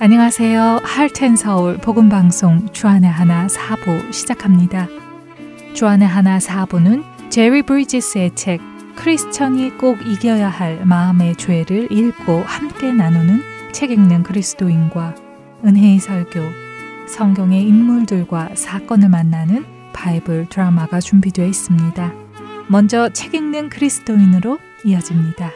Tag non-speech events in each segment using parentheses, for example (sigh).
안녕하세요. 할텐 서울 복음 방송 주안의 하나 사부 시작합니다. 주안의 하나 사부는 제리 브리지스의 책 크리스천이 꼭 이겨야 할 마음의 죄를 읽고 함께 나누는 책 읽는 그리스도인과 은혜의 설교, 성경의 인물들과 사건을 만나는 바이블 드라마가 준비되어 있습니다. 먼저 책 읽는 그리스도인으로 이어집니다.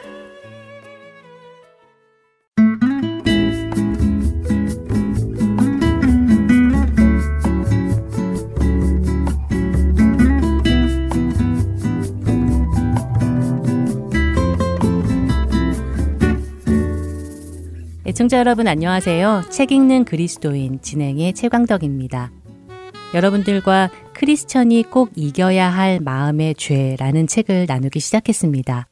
애청자 여러분 안녕하세요. 책 읽는 그리스도인 진행의 최광덕입니다. 여러분들과 크리스천이 꼭 이겨야 할 마음의 죄라는 책을 나누기 시작했습니다.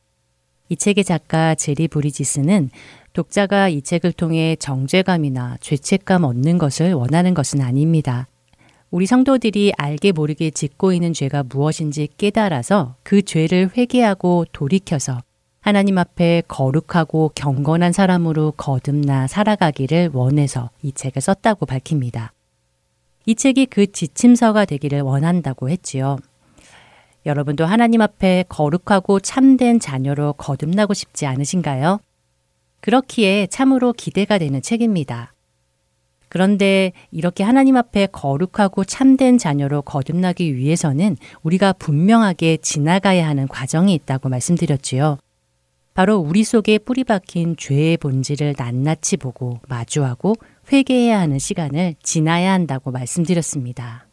이 책의 작가 제리 브리지스는 독자가 이 책을 통해 정죄감이나 죄책감 얻는 것을 원하는 것은 아닙니다. 우리 성도들이 알게 모르게 짓고 있는 죄가 무엇인지 깨달아서 그 죄를 회개하고 돌이켜서 하나님 앞에 거룩하고 경건한 사람으로 거듭나 살아가기를 원해서 이 책을 썼다고 밝힙니다. 이 책이 그 지침서가 되기를 원한다고 했지요. 여러분도 하나님 앞에 거룩하고 참된 자녀로 거듭나고 싶지 않으신가요? 그렇기에 참으로 기대가 되는 책입니다. 그런데 이렇게 하나님 앞에 거룩하고 참된 자녀로 거듭나기 위해서는 우리가 분명하게 지나가야 하는 과정이 있다고 말씀드렸지요. 바로 우리 속에 뿌리 박힌 죄의 본질을 낱낱이 보고 마주하고 회개해야 하는 시간을 지나야 한다고 말씀드렸습니다.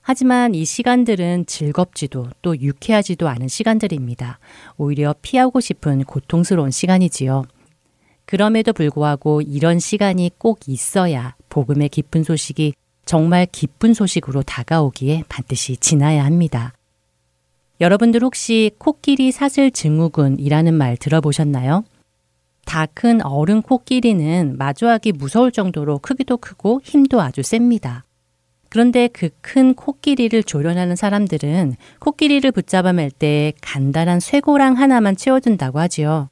하지만 이 시간들은 즐겁지도 또 유쾌하지도 않은 시간들입니다. 오히려 피하고 싶은 고통스러운 시간이지요. 그럼에도 불구하고 이런 시간이 꼭 있어야 복음의 기쁜 소식이 정말 기쁜 소식으로 다가오기에 반드시 지나야 합니다. 여러분들 혹시 코끼리 사슬 증후군이라는 말 들어보셨나요? 다 큰 어른 코끼리는 마주하기 무서울 정도로 크기도 크고 힘도 아주 셉니다. 그런데 그 큰 코끼리를 조련하는 사람들은 코끼리를 붙잡아 맬 때 간단한 쇠고랑 하나만 채워준다고 하지요.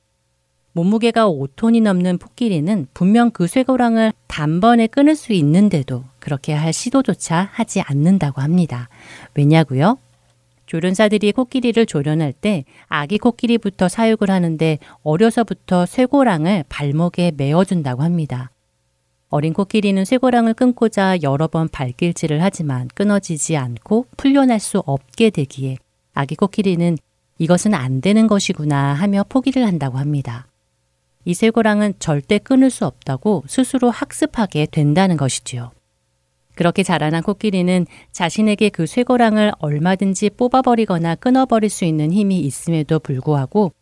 몸무게가 5톤이 넘는 코끼리는 분명 그 쇠고랑을 단번에 끊을 수 있는데도 그렇게 할 시도조차 하지 않는다고 합니다. 왜냐고요? 조련사들이 코끼리를 조련할 때 아기 코끼리부터 사육을 하는데 어려서부터 쇠고랑을 발목에 메어준다고 합니다. 어린 코끼리는 쇠고랑을 끊고자 여러 번 발길질을 하지만 끊어지지 않고 풀려날 수 없게 되기에 아기 코끼리는 이것은 안 되는 것이구나 하며 포기를 한다고 합니다. 이 쇠고랑은 절대 끊을 수 없다고 스스로 학습하게 된다는 것이지요. 그렇게 자라난 코끼리는 자신에게 그 쇠고랑을 얼마든지 뽑아버리거나 끊어버릴 수 있는 힘이 있음에도 불구하고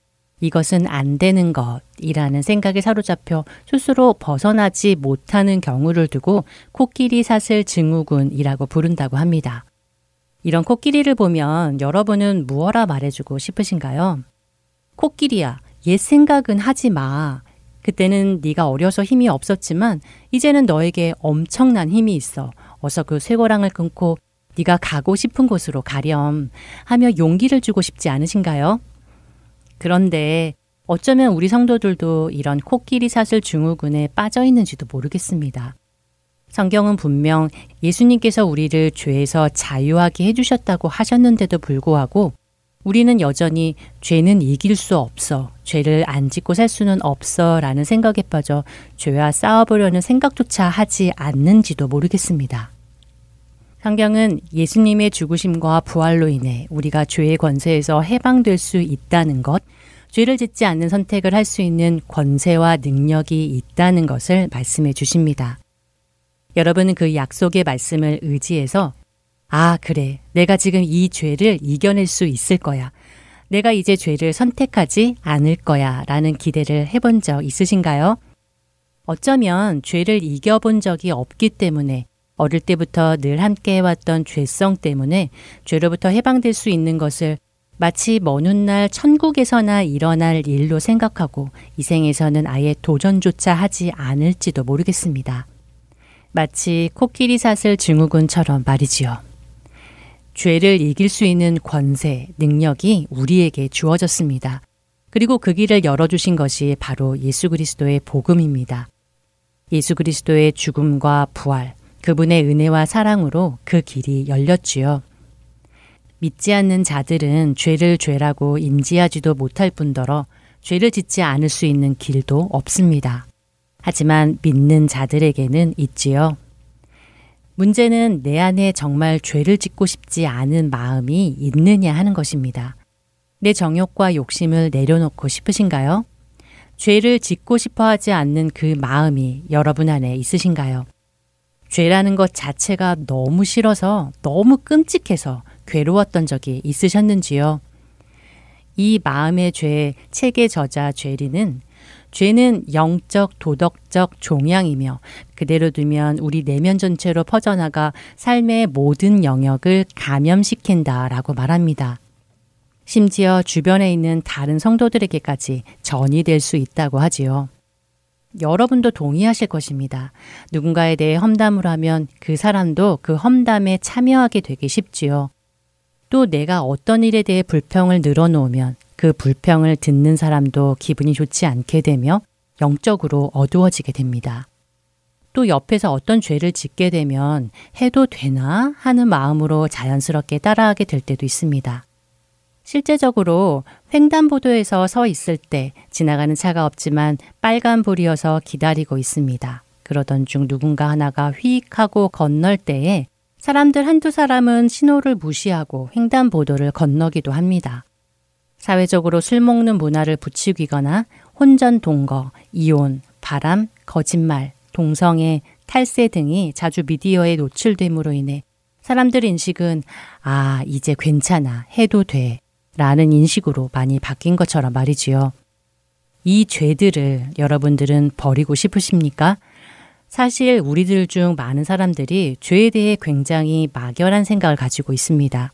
이것은 안 되는 것이라는 생각에 사로잡혀 스스로 벗어나지 못하는 경우를 두고 코끼리 사슬 증후군이라고 부른다고 합니다. 이런 코끼리를 보면 여러분은 무엇라 말해주고 싶으신가요? 코끼리야, 옛 생각은 하지 마. 그때는 네가 어려서 힘이 없었지만 이제는 너에게 엄청난 힘이 있어. 어서 그 쇠고랑을 끊고 네가 가고 싶은 곳으로 가렴 하며 용기를 주고 싶지 않으신가요? 그런데 어쩌면 우리 성도들도 이런 코끼리 사슬 증후군에 빠져 있는지도 모르겠습니다. 성경은 분명 예수님께서 우리를 죄에서 자유하게 해주셨다고 하셨는데도 불구하고 우리는 여전히 죄는 이길 수 없어, 죄를 안 짓고 살 수는 없어 라는 생각에 빠져 죄와 싸워보려는 생각조차 하지 않는지도 모르겠습니다. 성경은 예수님의 죽으심과 부활로 인해 우리가 죄의 권세에서 해방될 수 있다는 것, 죄를 짓지 않는 선택을 할 수 있는 권세와 능력이 있다는 것을 말씀해 주십니다. 여러분은 그 약속의 말씀을 의지해서 아, 그래. 내가 지금 이 죄를 이겨낼 수 있을 거야. 내가 이제 죄를 선택하지 않을 거야. 라는 기대를 해본 적 있으신가요? 어쩌면 죄를 이겨본 적이 없기 때문에 어릴 때부터 늘 함께 해왔던 죄성 때문에 죄로부터 해방될 수 있는 것을 마치 먼 훗날 천국에서나 일어날 일로 생각하고 이 생에서는 아예 도전조차 하지 않을지도 모르겠습니다. 마치 코끼리 사슬 증후군처럼 말이지요. 죄를 이길 수 있는 권세, 능력이 우리에게 주어졌습니다. 그리고 그 길을 열어주신 것이 바로 예수 그리스도의 복음입니다. 예수 그리스도의 죽음과 부활, 그분의 은혜와 사랑으로 그 길이 열렸지요. 믿지 않는 자들은 죄를 죄라고 인지하지도 못할 뿐더러 죄를 짓지 않을 수 있는 길도 없습니다. 하지만 믿는 자들에게는 있지요. 문제는 내 안에 정말 죄를 짓고 싶지 않은 마음이 있느냐 하는 것입니다. 내 정욕과 욕심을 내려놓고 싶으신가요? 죄를 짓고 싶어 하지 않는 그 마음이 여러분 안에 있으신가요? 죄라는 것 자체가 너무 싫어서 너무 끔찍해서 괴로웠던 적이 있으셨는지요? 이 마음의 죄 책의 저자 죄리는 죄는 영적 도덕적 종양이며 그대로 두면 우리 내면 전체로 퍼져나가 삶의 모든 영역을 감염시킨다라고 말합니다. 심지어 주변에 있는 다른 성도들에게까지 전이 될 수 있다고 하지요. 여러분도 동의하실 것입니다. 누군가에 대해 험담을 하면 그 사람도 그 험담에 참여하게 되기 쉽지요. 또 내가 어떤 일에 대해 불평을 늘어놓으면 그 불평을 듣는 사람도 기분이 좋지 않게 되며 영적으로 어두워지게 됩니다. 또 옆에서 어떤 죄를 짓게 되면 해도 되나 하는 마음으로 자연스럽게 따라하게 될 때도 있습니다. 실제적으로 횡단보도에서 서 있을 때 지나가는 차가 없지만 빨간불이어서 기다리고 있습니다. 그러던 중 누군가 하나가 휙 하고 건널 때에 사람들 한두 사람은 신호를 무시하고 횡단보도를 건너기도 합니다. 사회적으로 술 먹는 문화를 부추기거나 혼전 동거, 이혼, 바람, 거짓말, 동성애, 탈세 등이 자주 미디어에 노출됨으로 인해 사람들 인식은 아, 이제 괜찮아. 해도 돼. 라는 인식으로 많이 바뀐 것처럼 말이지요. 이 죄들을 여러분들은 버리고 싶으십니까? 사실 우리들 중 많은 사람들이 죄에 대해 굉장히 막연한 생각을 가지고 있습니다.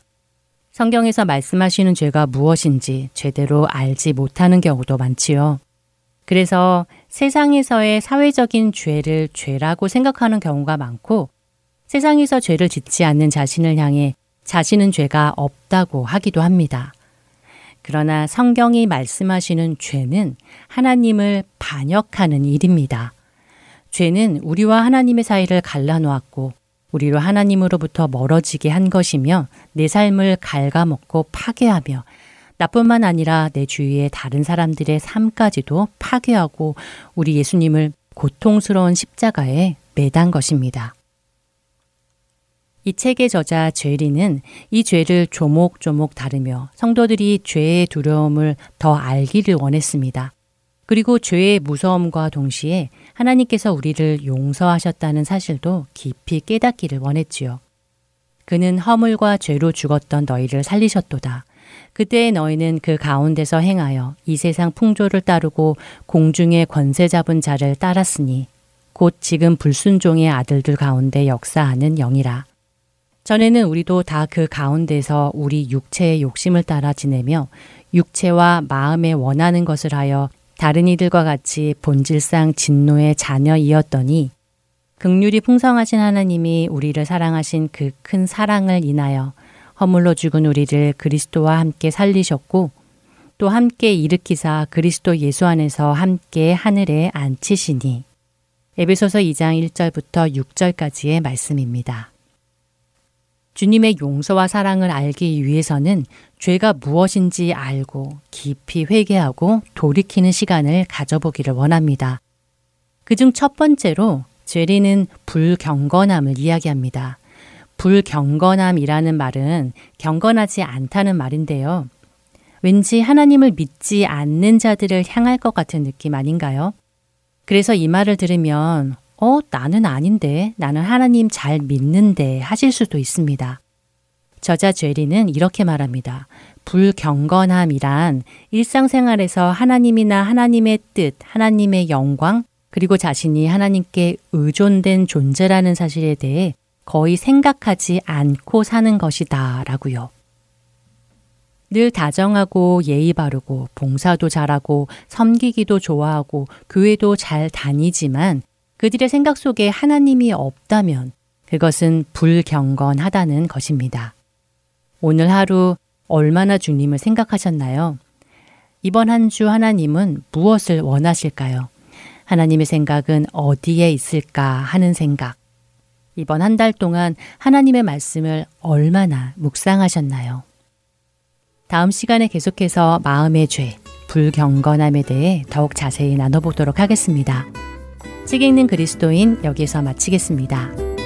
성경에서 말씀하시는 죄가 무엇인지 제대로 알지 못하는 경우도 많지요. 그래서 세상에서의 사회적인 죄를 죄라고 생각하는 경우가 많고 세상에서 죄를 짓지 않는 자신을 향해 자신은 죄가 없다고 하기도 합니다. 그러나 성경이 말씀하시는 죄는 하나님을 반역하는 일입니다. 죄는 우리와 하나님의 사이를 갈라놓았고 우리로 하나님으로부터 멀어지게 한 것이며 내 삶을 갉아먹고 파괴하며 나뿐만 아니라 내 주위의 다른 사람들의 삶까지도 파괴하고 우리 예수님을 고통스러운 십자가에 매단 것입니다. 이 책의 저자 죄리는 이 죄를 조목조목 다루며 성도들이 죄의 두려움을 더 알기를 원했습니다. 그리고 죄의 무서움과 동시에 하나님께서 우리를 용서하셨다는 사실도 깊이 깨닫기를 원했지요. 그는 허물과 죄로 죽었던 너희를 살리셨도다. 그때의 너희는 그 가운데서 행하여 이 세상 풍조를 따르고 공중의 권세 잡은 자를 따랐으니 곧 지금 불순종의 아들들 가운데 역사하는 영이라. 전에는 우리도 다 그 가운데서 우리 육체의 욕심을 따라 지내며 육체와 마음에 원하는 것을 하여 다른 이들과 같이 본질상 진노의 자녀이었더니 극률이 풍성하신 하나님이 우리를 사랑하신 그 큰 사랑을 인하여 허물로 죽은 우리를 그리스도와 함께 살리셨고 또 함께 일으키사 그리스도 예수 안에서 함께 하늘에 앉히시니 에베소서 2장 1절부터 6절까지의 말씀입니다. 주님의 용서와 사랑을 알기 위해서는 죄가 무엇인지 알고 깊이 회개하고 돌이키는 시간을 가져보기를 원합니다. 그중 첫 번째로 죄리는 불경건함을 이야기합니다. 불경건함이라는 말은 경건하지 않다는 말인데요. 왠지 하나님을 믿지 않는 자들을 향할 것 같은 느낌 아닌가요? 그래서 이 말을 들으면 어, 나는 아닌데, 나는 하나님 잘 믿는데 하실 수도 있습니다. 저자 죄리는 이렇게 말합니다. 불경건함이란 일상생활에서 하나님이나 하나님의 뜻, 하나님의 영광, 그리고 자신이 하나님께 의존된 존재라는 사실에 대해 거의 생각하지 않고 사는 것이다 라고요. 늘 다정하고 예의 바르고 봉사도 잘하고 섬기기도 좋아하고 교회도 잘 다니지만 그들의 생각 속에 하나님이 없다면 그것은 불경건하다는 것입니다. 오늘 하루 얼마나 주님을 생각하셨나요? 이번 한 주 하나님은 무엇을 원하실까요? 하나님의 생각은 어디에 있을까 하는 생각. 이번 한 달 동안 하나님의 말씀을 얼마나 묵상하셨나요? 다음 시간에 계속해서 마음의 죄, 불경건함에 대해 더욱 자세히 나눠보도록 하겠습니다. 책 읽는 그리스도인 여기서 마치겠습니다.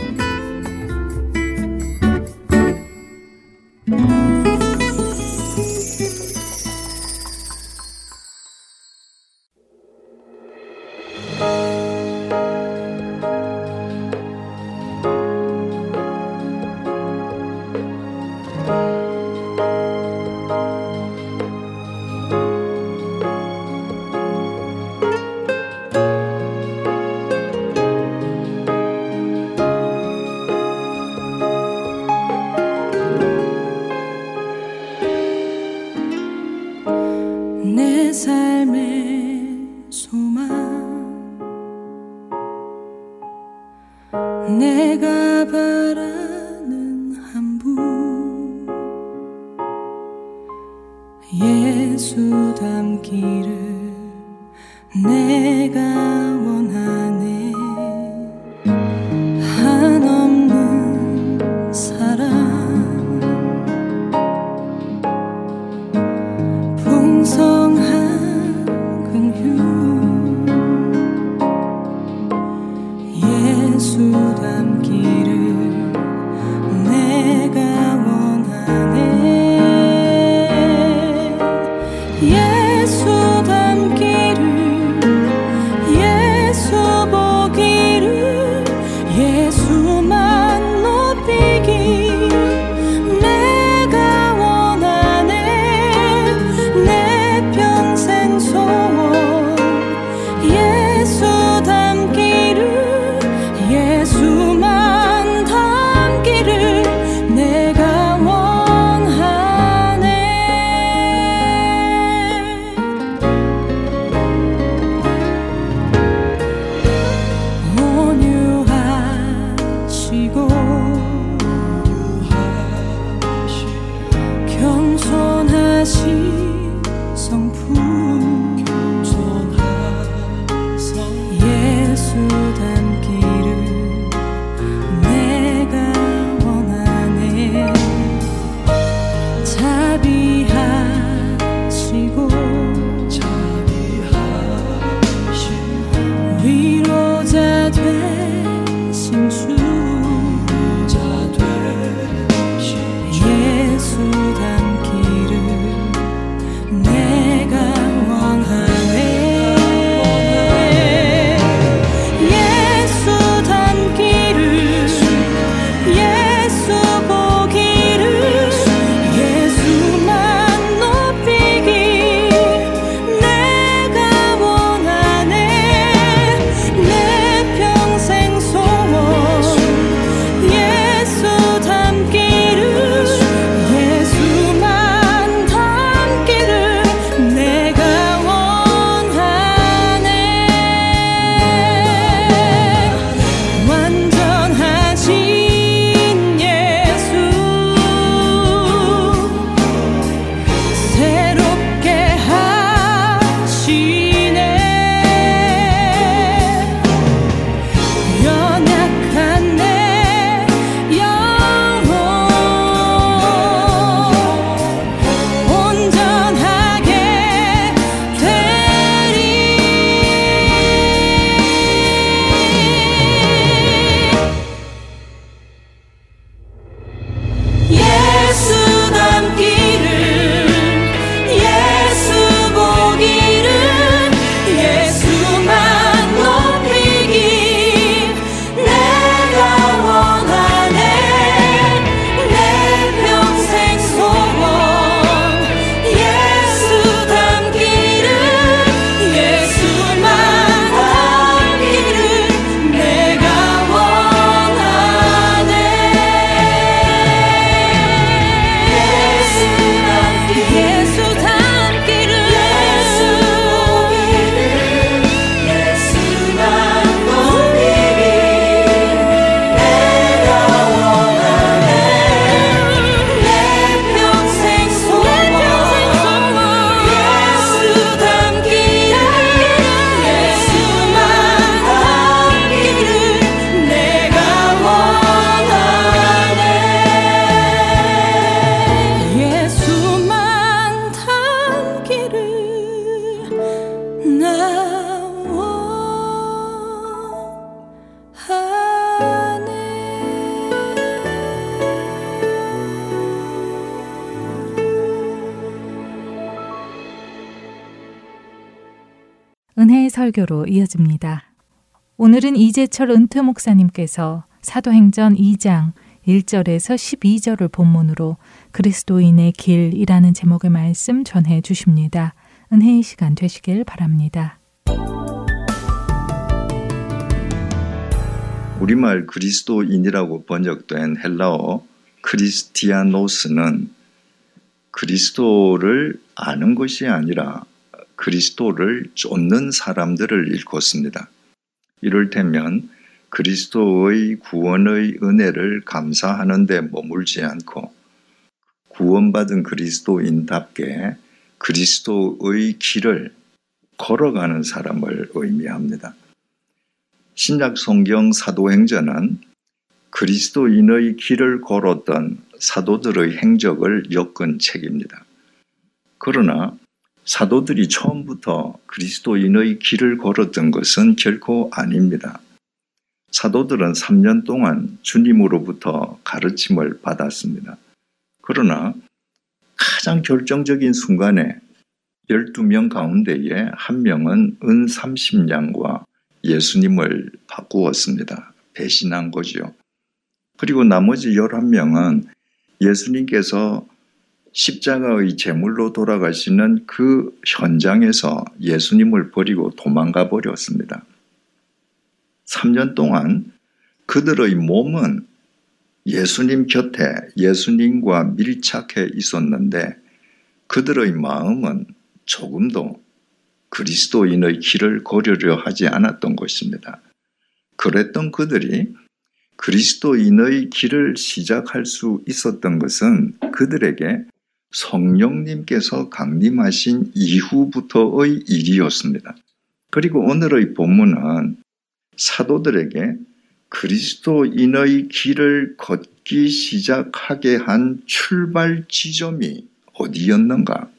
이어집니다. 오늘은 이재철 은퇴 목사님께서 사도행전 2장 1절에서 12절을 본문으로 그리스도인의 길이라는 제목의 말씀 전해 주십니다. 은혜의 시간 되시길 바랍니다. 우리말 그리스도인이라고 번역된 헬라어 크리스티아노스는 그리스도를 아는 것이 아니라 그리스도를 쫓는 사람들을 일컫습니다. 이를테면 그리스도의 구원의 은혜를 감사하는 데 머물지 않고 구원받은 그리스도인답게 그리스도의 길을 걸어가는 사람을 의미합니다. 신약 성경 사도행전은 그리스도인의 길을 걸었던 사도들의 행적을 엮은 책입니다. 그러나 사도들이 처음부터 그리스도인의 길을 걸었던 것은 결코 아닙니다. 사도들은 3년 동안 주님으로부터 가르침을 받았습니다. 그러나 가장 결정적인 순간에 12명 가운데에 한 명은 은 30냥과 예수님을 바꾸었습니다. 배신한 거지요. 그리고 나머지 11명은 예수님께서 십자가의 제물로 돌아가시는 그 현장에서 예수님을 버리고 도망가 버렸습니다. 3년 동안 그들의 몸은 예수님 곁에 예수님과 밀착해 있었는데 그들의 마음은 조금도 그리스도인의 길을 걸으려 하지 않았던 것입니다. 그랬던 그들이 그리스도인의 길을 시작할 수 있었던 것은 그들에게 성령님께서 강림하신 이후부터의 일이었습니다. 그리고 오늘의 본문은 사도들에게 그리스도인의 길을 걷기 시작하게 한 출발 지점이 어디였는가를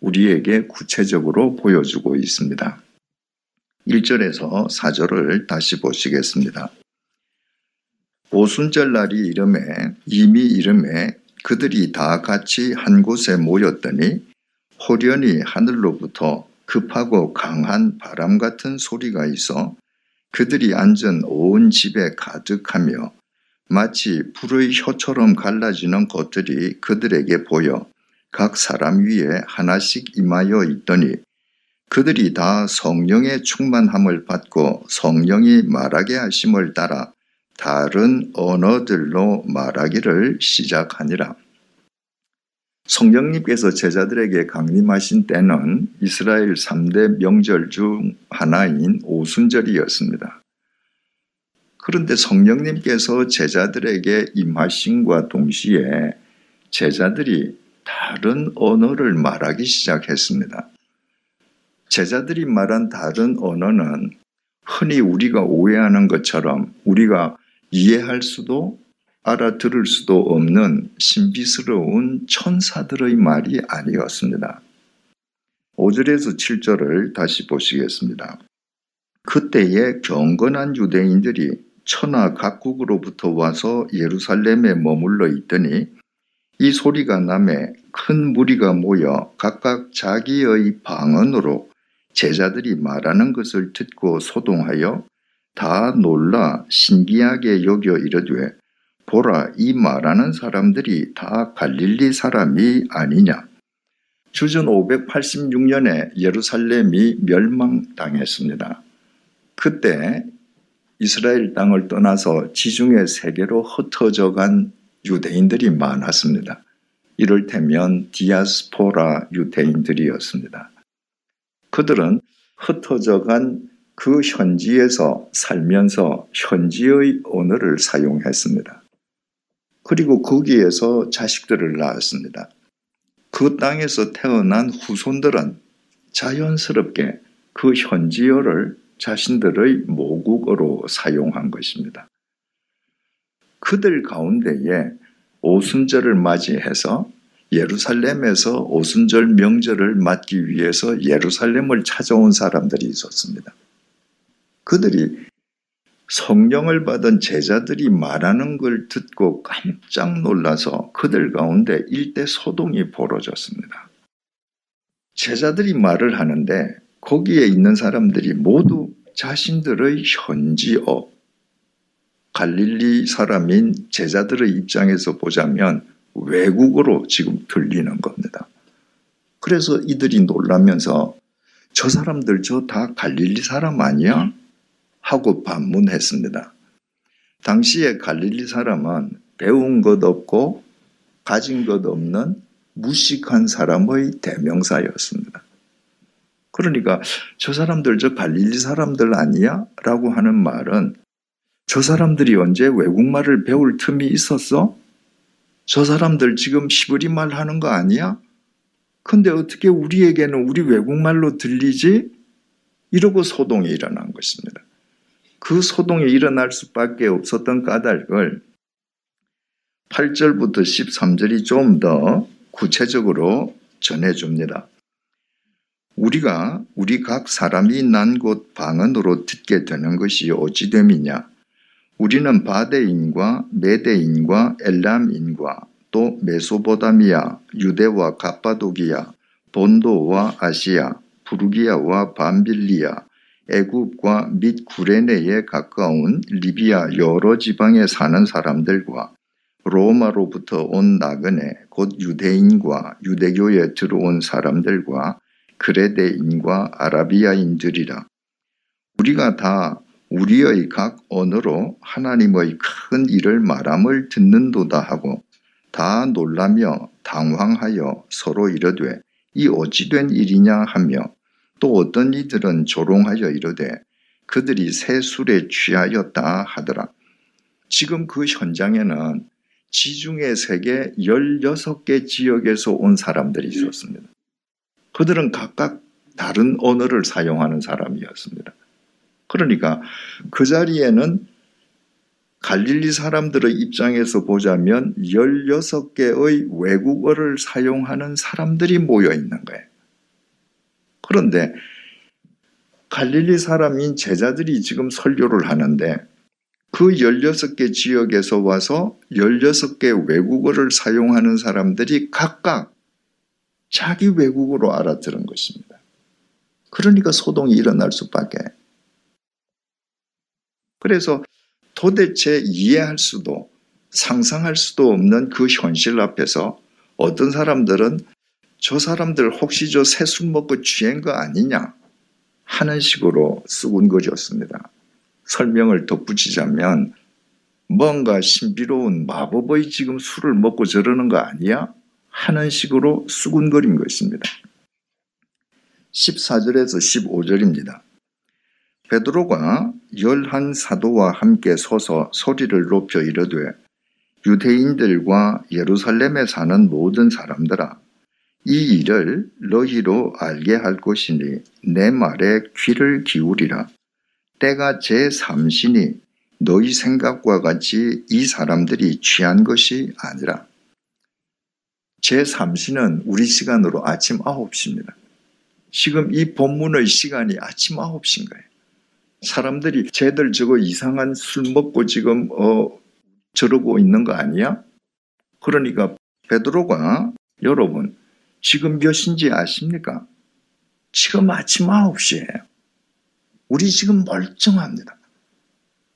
우리에게 구체적으로 보여주고 있습니다. 1절에서 4절을 다시 보시겠습니다. 오순절 날이 이름에 이미 이름에 그들이 다 같이 한 곳에 모였더니 호련히 하늘로부터 급하고 강한 바람 같은 소리가 있어 그들이 앉은 온 집에 가득하며 마치 불의 혀처럼 갈라지는 것들이 그들에게 보여 각 사람 위에 하나씩 임하여 있더니 그들이 다 성령의 충만함을 받고 성령이 말하게 하심을 따라 다른 언어들로 말하기를 시작하니라. 성령님께서 제자들에게 강림하신 때는 이스라엘 3대 명절 중 하나인 오순절이었습니다. 그런데 성령님께서 제자들에게 임하신과 동시에 제자들이 다른 언어를 말하기 시작했습니다. 제자들이 말한 다른 언어는 흔히 우리가 오해하는 것처럼 우리가 이해할 수도 알아들을 수도 없는 신비스러운 천사들의 말이 아니었습니다. 5절에서 7절을 다시 보시겠습니다. 그때에 경건한 유대인들이 천하 각국으로부터 와서 예루살렘에 머물러 있더니 이 소리가 남에 큰 무리가 모여 각각 자기의 방언으로 제자들이 말하는 것을 듣고 소동하여 다 놀라 신기하게 여겨 이르되 보라 이 말하는 사람들이 다 갈릴리 사람이 아니냐. 주전 586년에 예루살렘이 멸망당했습니다. 그때 이스라엘 땅을 떠나서 지중해 세계로 흩어져 간 유대인들이 많았습니다. 이를테면 디아스포라 유대인들이었습니다. 그들은 흩어져 간 그 현지에서 살면서 현지의 언어를 사용했습니다. 그리고 거기에서 자식들을 낳았습니다. 그 땅에서 태어난 후손들은 자연스럽게 그 현지어를 자신들의 모국어로 사용한 것입니다. 그들 가운데에 오순절을 맞이해서 예루살렘에서 오순절 명절을 맞기 위해서 예루살렘을 찾아온 사람들이 있었습니다. 그들이 성령을 받은 제자들이 말하는 걸 듣고 깜짝 놀라서 그들 가운데 일대 소동이 벌어졌습니다. 제자들이 말을 하는데 거기에 있는 사람들이 모두 자신들의 현지어, 갈릴리 사람인 제자들의 입장에서 보자면 외국어로 지금 들리는 겁니다. 그래서 이들이 놀라면서 저 사람들 저 다 갈릴리 사람 아니야? 하고 반문했습니다. 당시에 갈릴리 사람은 배운 것 없고 가진 것 없는 무식한 사람의 대명사였습니다. 그러니까 저 사람들 저 갈릴리 사람들 아니야? 라고 하는 말은 저 사람들이 언제 외국말을 배울 틈이 있었어? 저 사람들 지금 히브리 말 하는 거 아니야? 근데 어떻게 우리에게는 우리 외국말로 들리지? 이러고 소동이 일어난 것입니다. 그 소동이 일어날 수밖에 없었던 까닭을 8절부터 13절이 좀 더 구체적으로 전해줍니다. 우리가 우리 각 사람이 난 곳 방언으로 듣게 되는 것이 어찌됨이냐? 우리는 바데인과 메데인과 엘람인과 또 메소보다미아, 유대와 갑바도기아, 본도와 아시아, 부르기아와 밤빌리아, 애굽과 및 구레네에 가까운 리비아 여러 지방에 사는 사람들과 로마로부터 온 나그네 곧 유대인과 유대교에 들어온 사람들과 그레데인과 아라비아인들이라. 우리가 다 우리의 각 언어로 하나님의 큰 일을 말함을 듣는도다 하고 다 놀라며 당황하여 서로 이르되 이 어찌된 일이냐? 하며 또 어떤 이들은 조롱하여 이르되 그들이 새 술에 취하였다 하더라. 지금 그 현장에는 지중해 세계 16개 지역에서 온 사람들이 있었습니다. 그들은 각각 다른 언어를 사용하는 사람이었습니다. 그러니까 그 자리에는 갈릴리 사람들의 입장에서 보자면 16개의 외국어를 사용하는 사람들이 모여 있는 거예요. 그런데 갈릴리 사람인 제자들이 지금 설교를 하는데 그 16개 지역에서 와서 16개 외국어를 사용하는 사람들이 각각 자기 외국어로 알아들은 것입니다. 그러니까 소동이 일어날 수밖에. 그래서 도대체 이해할 수도 상상할 수도 없는 그 현실 앞에서 어떤 사람들은 저 사람들 혹시 저 새 술 먹고 취한 거 아니냐 하는 식으로 수군거렸습니다. 설명을 덧붙이자면 뭔가 신비로운 마법의 지금 술을 먹고 저러는 거 아니야? 하는 식으로 수군거린 것입니다. 14절에서 15절입니다. 베드로가 열한 사도와 함께 서서 소리를 높여 이르되 유대인들과 예루살렘에 사는 모든 사람들아 이 일을 너희로 알게 할 것이니 내 말에 귀를 기울이라 때가 제 삼신이 너희 생각과 같이 이 사람들이 취한 것이 아니라 제 삼신은 우리 시간으로 아침 9시입니다. 지금 이 본문의 시간이 아침 9시인 거예요. 사람들이 쟤들 저거 이상한 술 먹고 지금 어 저러고 있는 거 아니야? 그러니까 베드로가 여러분 지금 몇 시인지 아십니까? 지금 아침 9시예요. 우리 지금 멀쩡합니다.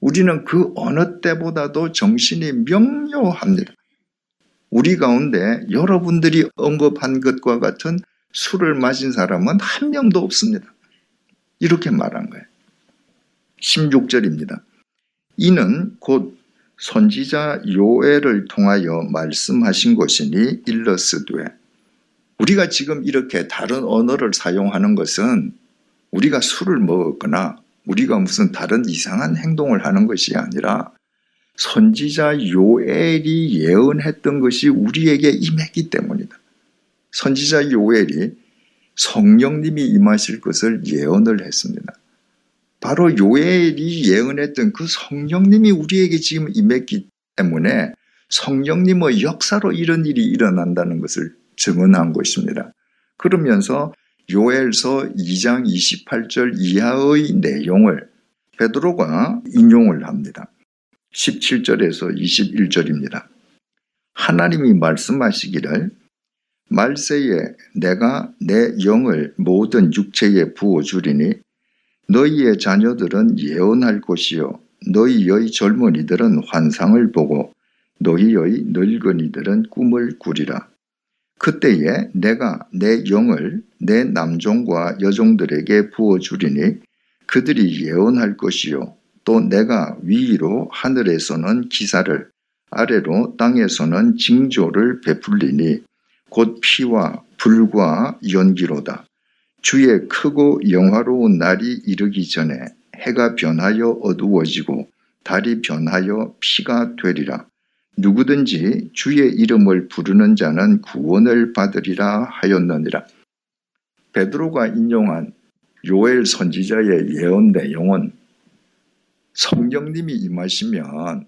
우리는 그 어느 때보다도 정신이 명료합니다. 우리 가운데 여러분들이 언급한 것과 같은 술을 마신 사람은 한 명도 없습니다. 이렇게 말한 거예요. 16절입니다. 이는 곧 선지자 요엘을 통하여 말씀하신 것이니 일러스되 우리가 지금 이렇게 다른 언어를 사용하는 것은 우리가 술을 먹었거나 우리가 무슨 다른 이상한 행동을 하는 것이 아니라 선지자 요엘이 예언했던 것이 우리에게 임했기 때문이다. 선지자 요엘이 성령님이 임하실 것을 예언을 했습니다. 바로 요엘이 예언했던 그 성령님이 우리에게 지금 임했기 때문에 성령님의 역사로 이런 일이 일어난다는 것을 증언한 것입니다. 그러면서 요엘서 2장 28절 이하의 내용을 베드로가 인용을 합니다. 17절에서 21절입니다. 하나님이 말씀하시기를 말세에 내가 내 영을 모든 육체에 부어주리니 너희의 자녀들은 예언할 것이요 너희의 젊은이들은 환상을 보고 너희의 늙은이들은 꿈을 꾸리라. 그때에 내가 내 영을 내 남종과 여종들에게 부어주리니 그들이 예언할 것이요 또 내가 위로 하늘에서는 기사를 아래로 땅에서는 징조를 베풀리니 곧 피와 불과 연기로다. 주의 크고 영화로운 날이 이르기 전에 해가 변하여 어두워지고 달이 변하여 피가 되리라. 누구든지 주의 이름을 부르는 자는 구원을 받으리라 하였느니라. 베드로가 인용한 요엘 선지자의 예언 내용은 성령님이 임하시면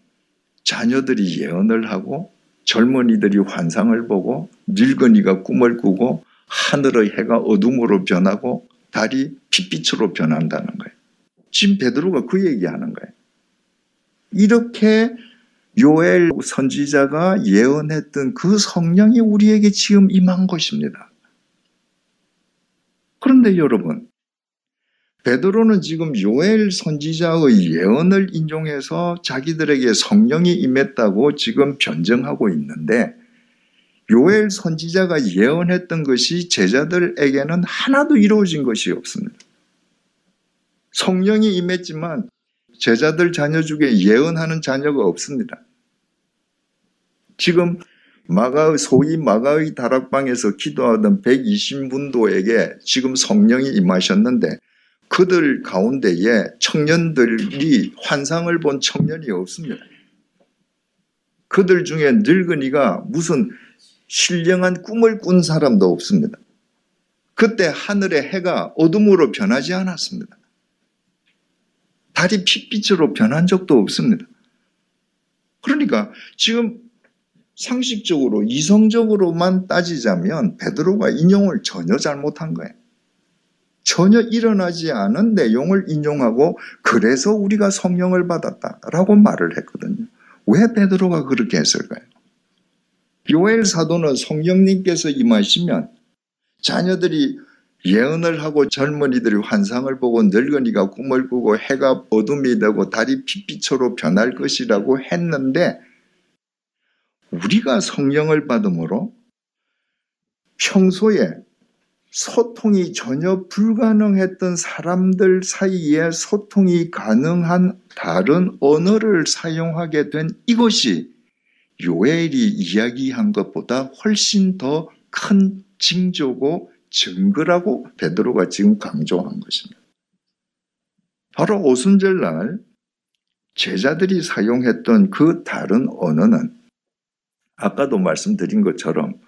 자녀들이 예언을 하고 젊은이들이 환상을 보고 늙은이가 꿈을 꾸고 하늘의 해가 어둠으로 변하고 달이 빛빛으로 변한다는 거예요. 지금 베드로가 그 얘기하는 거예요. 이렇게 요엘 선지자가 예언했던 그 성령이 우리에게 지금 임한 것입니다. 그런데 여러분, 베드로는 지금 요엘 선지자의 예언을 인용해서 자기들에게 성령이 임했다고 지금 변정하고 있는데 요엘 선지자가 예언했던 것이 제자들에게는 하나도 이루어진 것이 없습니다. 성령이 임했지만 제자들 자녀 중에 예언하는 자녀가 없습니다. 지금 마가의 소위 마가의 다락방에서 기도하던 120분도에게 지금 성령이 임하셨는데 그들 가운데에 청년들이 환상을 본 청년이 없습니다. 그들 중에 늙은이가 무슨 신령한 꿈을 꾼 사람도 없습니다. 그때 하늘의 해가 어둠으로 변하지 않았습니다. 달이 핏빛으로 변한 적도 없습니다. 그러니까 지금 상식적으로 이성적으로만 따지자면 베드로가 인용을 전혀 잘못한 거예요. 전혀 일어나지 않은 내용을 인용하고 그래서 우리가 성령을 받았다라고 말을 했거든요. 왜 베드로가 그렇게 했을까요? 요엘 사도는 성령님께서 임하시면 자녀들이 예언을 하고 젊은이들이 환상을 보고 늙은이가 꿈을 꾸고 해가 어둠이 되고 달이 핏빛으로 변할 것이라고 했는데 우리가 성령을 받음으로 평소에 소통이 전혀 불가능했던 사람들 사이에 소통이 가능한 다른 언어를 사용하게 된 이것이 요엘이 이야기한 것보다 훨씬 더 큰 징조고 증거라고 베드로가 지금 강조한 것입니다. 바로 오순절 날 제자들이 사용했던 그 다른 언어는 아까도 말씀드린 것처럼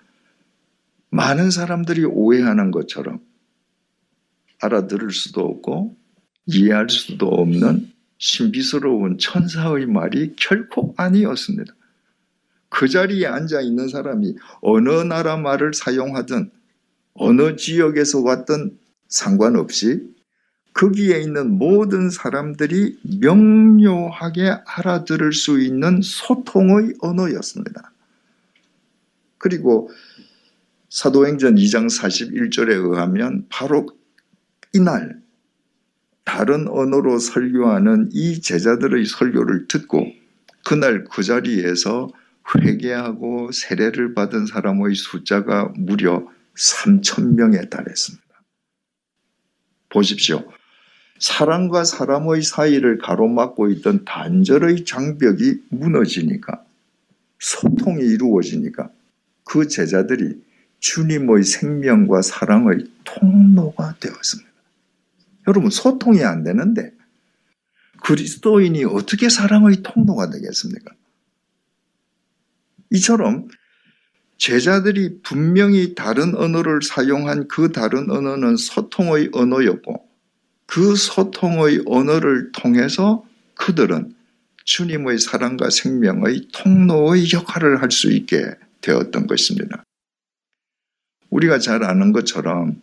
많은 사람들이 오해하는 것처럼 알아들을 수도 없고 이해할 수도 없는 신비스러운 천사의 말이 결코 아니었습니다. 그 자리에 앉아 있는 사람이 어느 나라 말을 사용하든 어느 지역에서 왔든 상관없이 거기에 있는 모든 사람들이 명료하게 알아들을 수 있는 소통의 언어였습니다. 그리고 사도행전 2장 41절에 의하면 바로 이날 다른 언어로 설교하는 이 제자들의 설교를 듣고 그날 그 자리에서 회개하고 세례를 받은 사람의 숫자가 무려 3천 명에 달했습니다. 보십시오. 사람과 사람의 사이를 가로막고 있던 단절의 장벽이 무너지니까 소통이 이루어지니까 그 제자들이 주님의 생명과 사랑의 통로가 되었습니다. 여러분, 소통이 안 되는데 그리스도인이 어떻게 사랑의 통로가 되겠습니까? 이처럼 제자들이 분명히 다른 언어를 사용한 그 다른 언어는 소통의 언어였고 그 소통의 언어를 통해서 그들은 주님의 사랑과 생명의 통로의 역할을 할 수 있게 되었던 것입니다. 우리가 잘 아는 것처럼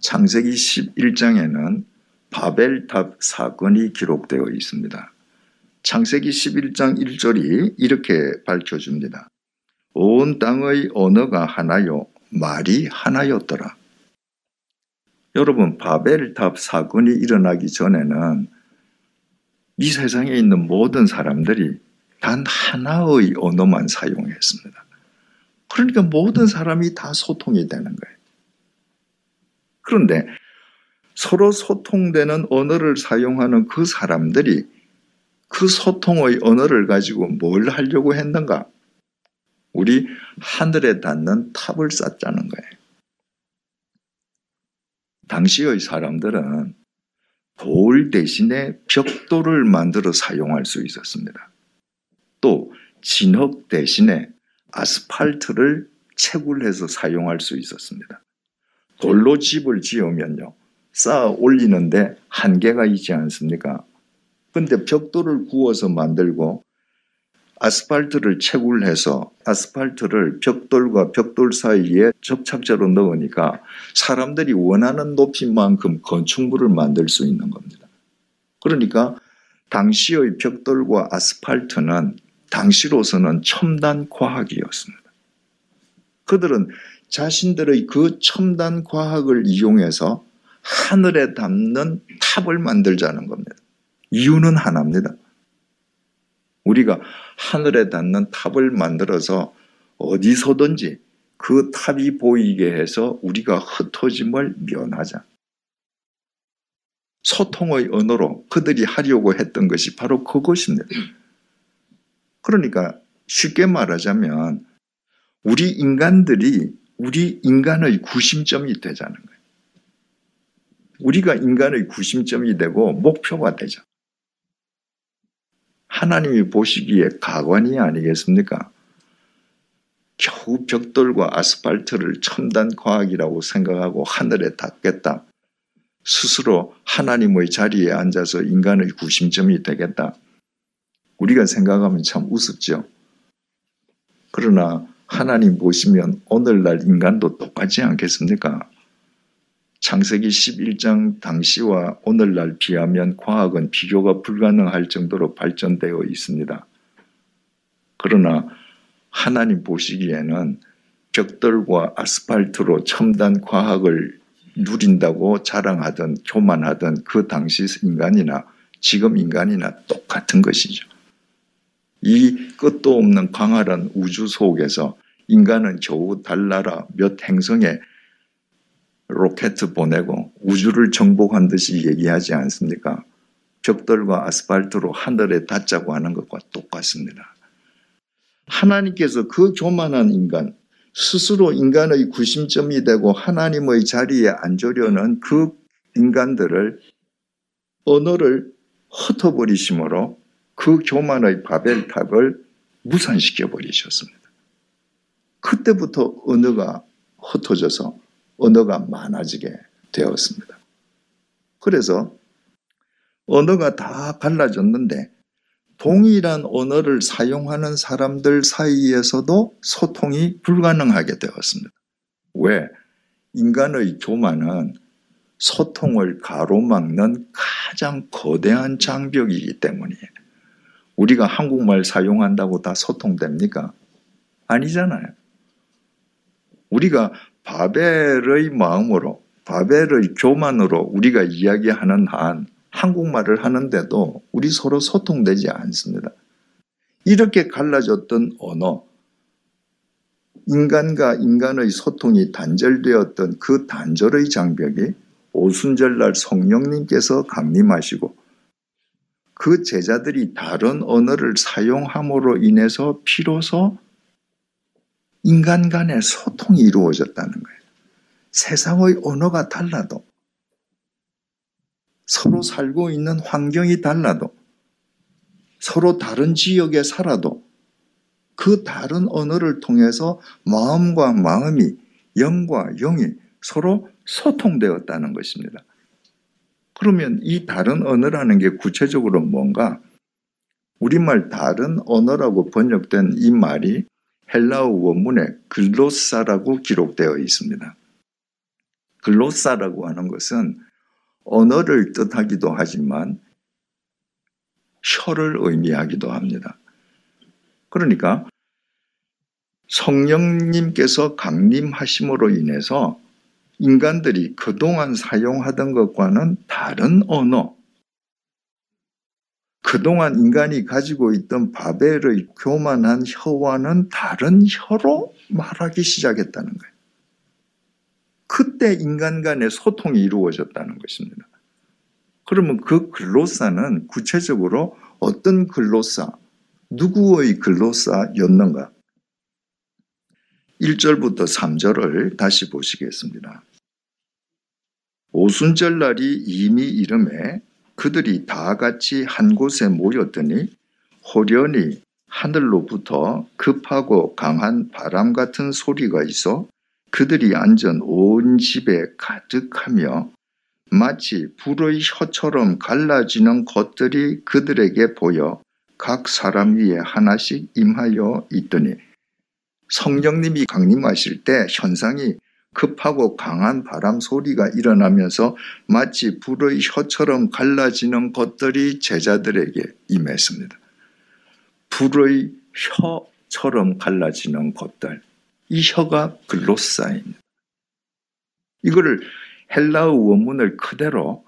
창세기 11장에는 바벨탑 사건이 기록되어 있습니다. 창세기 11장 1절이 이렇게 밝혀줍니다. 온 땅의 언어가 하나요, 말이 하나였더라. 여러분, 바벨탑 사건이 일어나기 전에는 이 세상에 있는 모든 사람들이 단 하나의 언어만 사용했습니다. 그러니까 모든 사람이 다 소통이 되는 거예요. 그런데 서로 소통되는 언어를 사용하는 그 사람들이 그 소통의 언어를 가지고 뭘 하려고 했는가? 우리 하늘에 닿는 탑을 쌓자는 거예요. 당시의 사람들은 돌 대신에 벽돌을 만들어 사용할 수 있었습니다. 또 진흙 대신에 아스팔트를 채굴해서 사용할 수 있었습니다. 돌로 집을 지으면요. 쌓아 올리는데 한계가 있지 않습니까? 근데 벽돌을 구워서 만들고 아스팔트를 채굴해서 아스팔트를 벽돌과 벽돌 사이에 접착제로 넣으니까 사람들이 원하는 높이만큼 건축물을 만들 수 있는 겁니다. 그러니까 당시의 벽돌과 아스팔트는 당시로서는 첨단 과학이었습니다. 그들은 자신들의 그 첨단 과학을 이용해서 하늘에 담는 탑을 만들자는 겁니다. 이유는 하나입니다. 우리가 하늘에 닿는 탑을 만들어서 어디서든지 그 탑이 보이게 해서 우리가 흩어짐을 면하자. 소통의 언어로 그들이 하려고 했던 것이 바로 그것입니다. 그러니까 쉽게 말하자면 우리 인간들이 우리 인간의 구심점이 되자는 거예요. 우리가 인간의 구심점이 되고 목표가 되죠. 하나님이 보시기에 가관이 아니겠습니까? 겨우 벽돌과 아스팔트를 첨단 과학이라고 생각하고 하늘에 닿겠다. 스스로 하나님의 자리에 앉아서 인간의 구심점이 되겠다. 우리가 생각하면 참 우습죠. 그러나 하나님 보시면 오늘날 인간도 똑같지 않겠습니까? 창세기 11장 당시와 오늘날 비하면 과학은 비교가 불가능할 정도로 발전되어 있습니다. 그러나 하나님 보시기에는 벽돌과 아스팔트로 첨단 과학을 누린다고 자랑하던 교만하던 그 당시 인간이나 지금 인간이나 똑같은 것이죠. 이 끝도 없는 광활한 우주 속에서 인간은 겨우 달나라 몇 행성에 로켓 보내고 우주를 정복한 듯이 얘기하지 않습니까? 벽돌과 아스팔트로 하늘에 닿자고 하는 것과 똑같습니다. 하나님께서 그 교만한 인간, 스스로 인간의 구심점이 되고 하나님의 자리에 앉으려는 그 인간들을 언어를 흩어버리심으로 그 교만의 바벨탑을 무산시켜 버리셨습니다. 그때부터 언어가 흩어져서 언어가 많아지게 되었습니다. 그래서 언어가 다 갈라졌는데 동일한 언어를 사용하는 사람들 사이에서도 소통이 불가능하게 되었습니다. 왜? 인간의 교만은 소통을 가로막는 가장 거대한 장벽이기 때문이에요. 우리가 한국말 사용한다고 다 소통됩니까? 아니잖아요. 우리가 바벨의 마음으로, 바벨의 교만으로 우리가 이야기하는 한 한국말을 하는데도 우리 서로 소통되지 않습니다. 이렇게 갈라졌던 언어, 인간과 인간의 소통이 단절되었던 그 단절의 장벽이 오순절날 성령님께서 강림하시고 그 제자들이 다른 언어를 사용함으로 인해서 비로소 인간 간의 소통이 이루어졌다는 거예요. 세상의 언어가 달라도 서로 살고 있는 환경이 달라도 서로 다른 지역에 살아도 그 다른 언어를 통해서 마음과 마음이 영과 영이 서로 소통되었다는 것입니다. 그러면 이 다른 언어라는 게 구체적으로 뭔가 우리말 다른 언어라고 번역된 이 말이 헬라어 원문에 글로사라고 기록되어 있습니다. 글로사라고 하는 것은 언어를 뜻하기도 하지만 혀를 의미하기도 합니다. 그러니까 성령님께서 강림하심으로 인해서 인간들이 그동안 사용하던 것과는 다른 언어, 그동안 인간이 가지고 있던 바벨의 교만한 혀와는 다른 혀로 말하기 시작했다는 거예요. 그때 인간 간의 소통이 이루어졌다는 것입니다. 그러면 그 글로사는 구체적으로 어떤 글로사, 누구의 글로사였는가? 1절부터 3절을 다시 보시겠습니다. 오순절 날이 이미 이름에 그들이 다 같이 한 곳에 모였더니 호련히 하늘로부터 급하고 강한 바람 같은 소리가 있어 그들이 앉은 온 집에 가득하며 마치 불의 혀처럼 갈라지는 것들이 그들에게 보여 각 사람 위에 하나씩 임하여 있더니 성령님이 강림하실 때 현상이 급하고 강한 바람 소리가 일어나면서 마치 불의 혀처럼 갈라지는 것들이 제자들에게 임했습니다. 불의 혀처럼 갈라지는 것들. 이 혀가 글로사입니다. 이거를 헬라어 원문을 그대로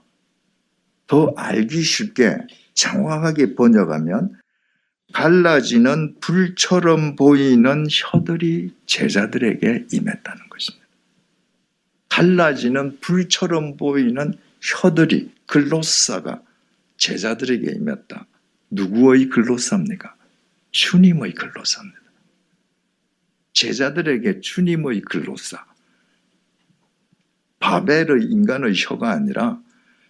더 알기 쉽게 정확하게 번역하면 갈라지는 불처럼 보이는 혀들이 제자들에게 임했다는 것입니다. 갈라지는 불처럼 보이는 혀들이 글로사가 제자들에게 임했다. 누구의 글로사입니까? 주님의 글로사입니다. 제자들에게 주님의 글로사. 바벨의 인간의 혀가 아니라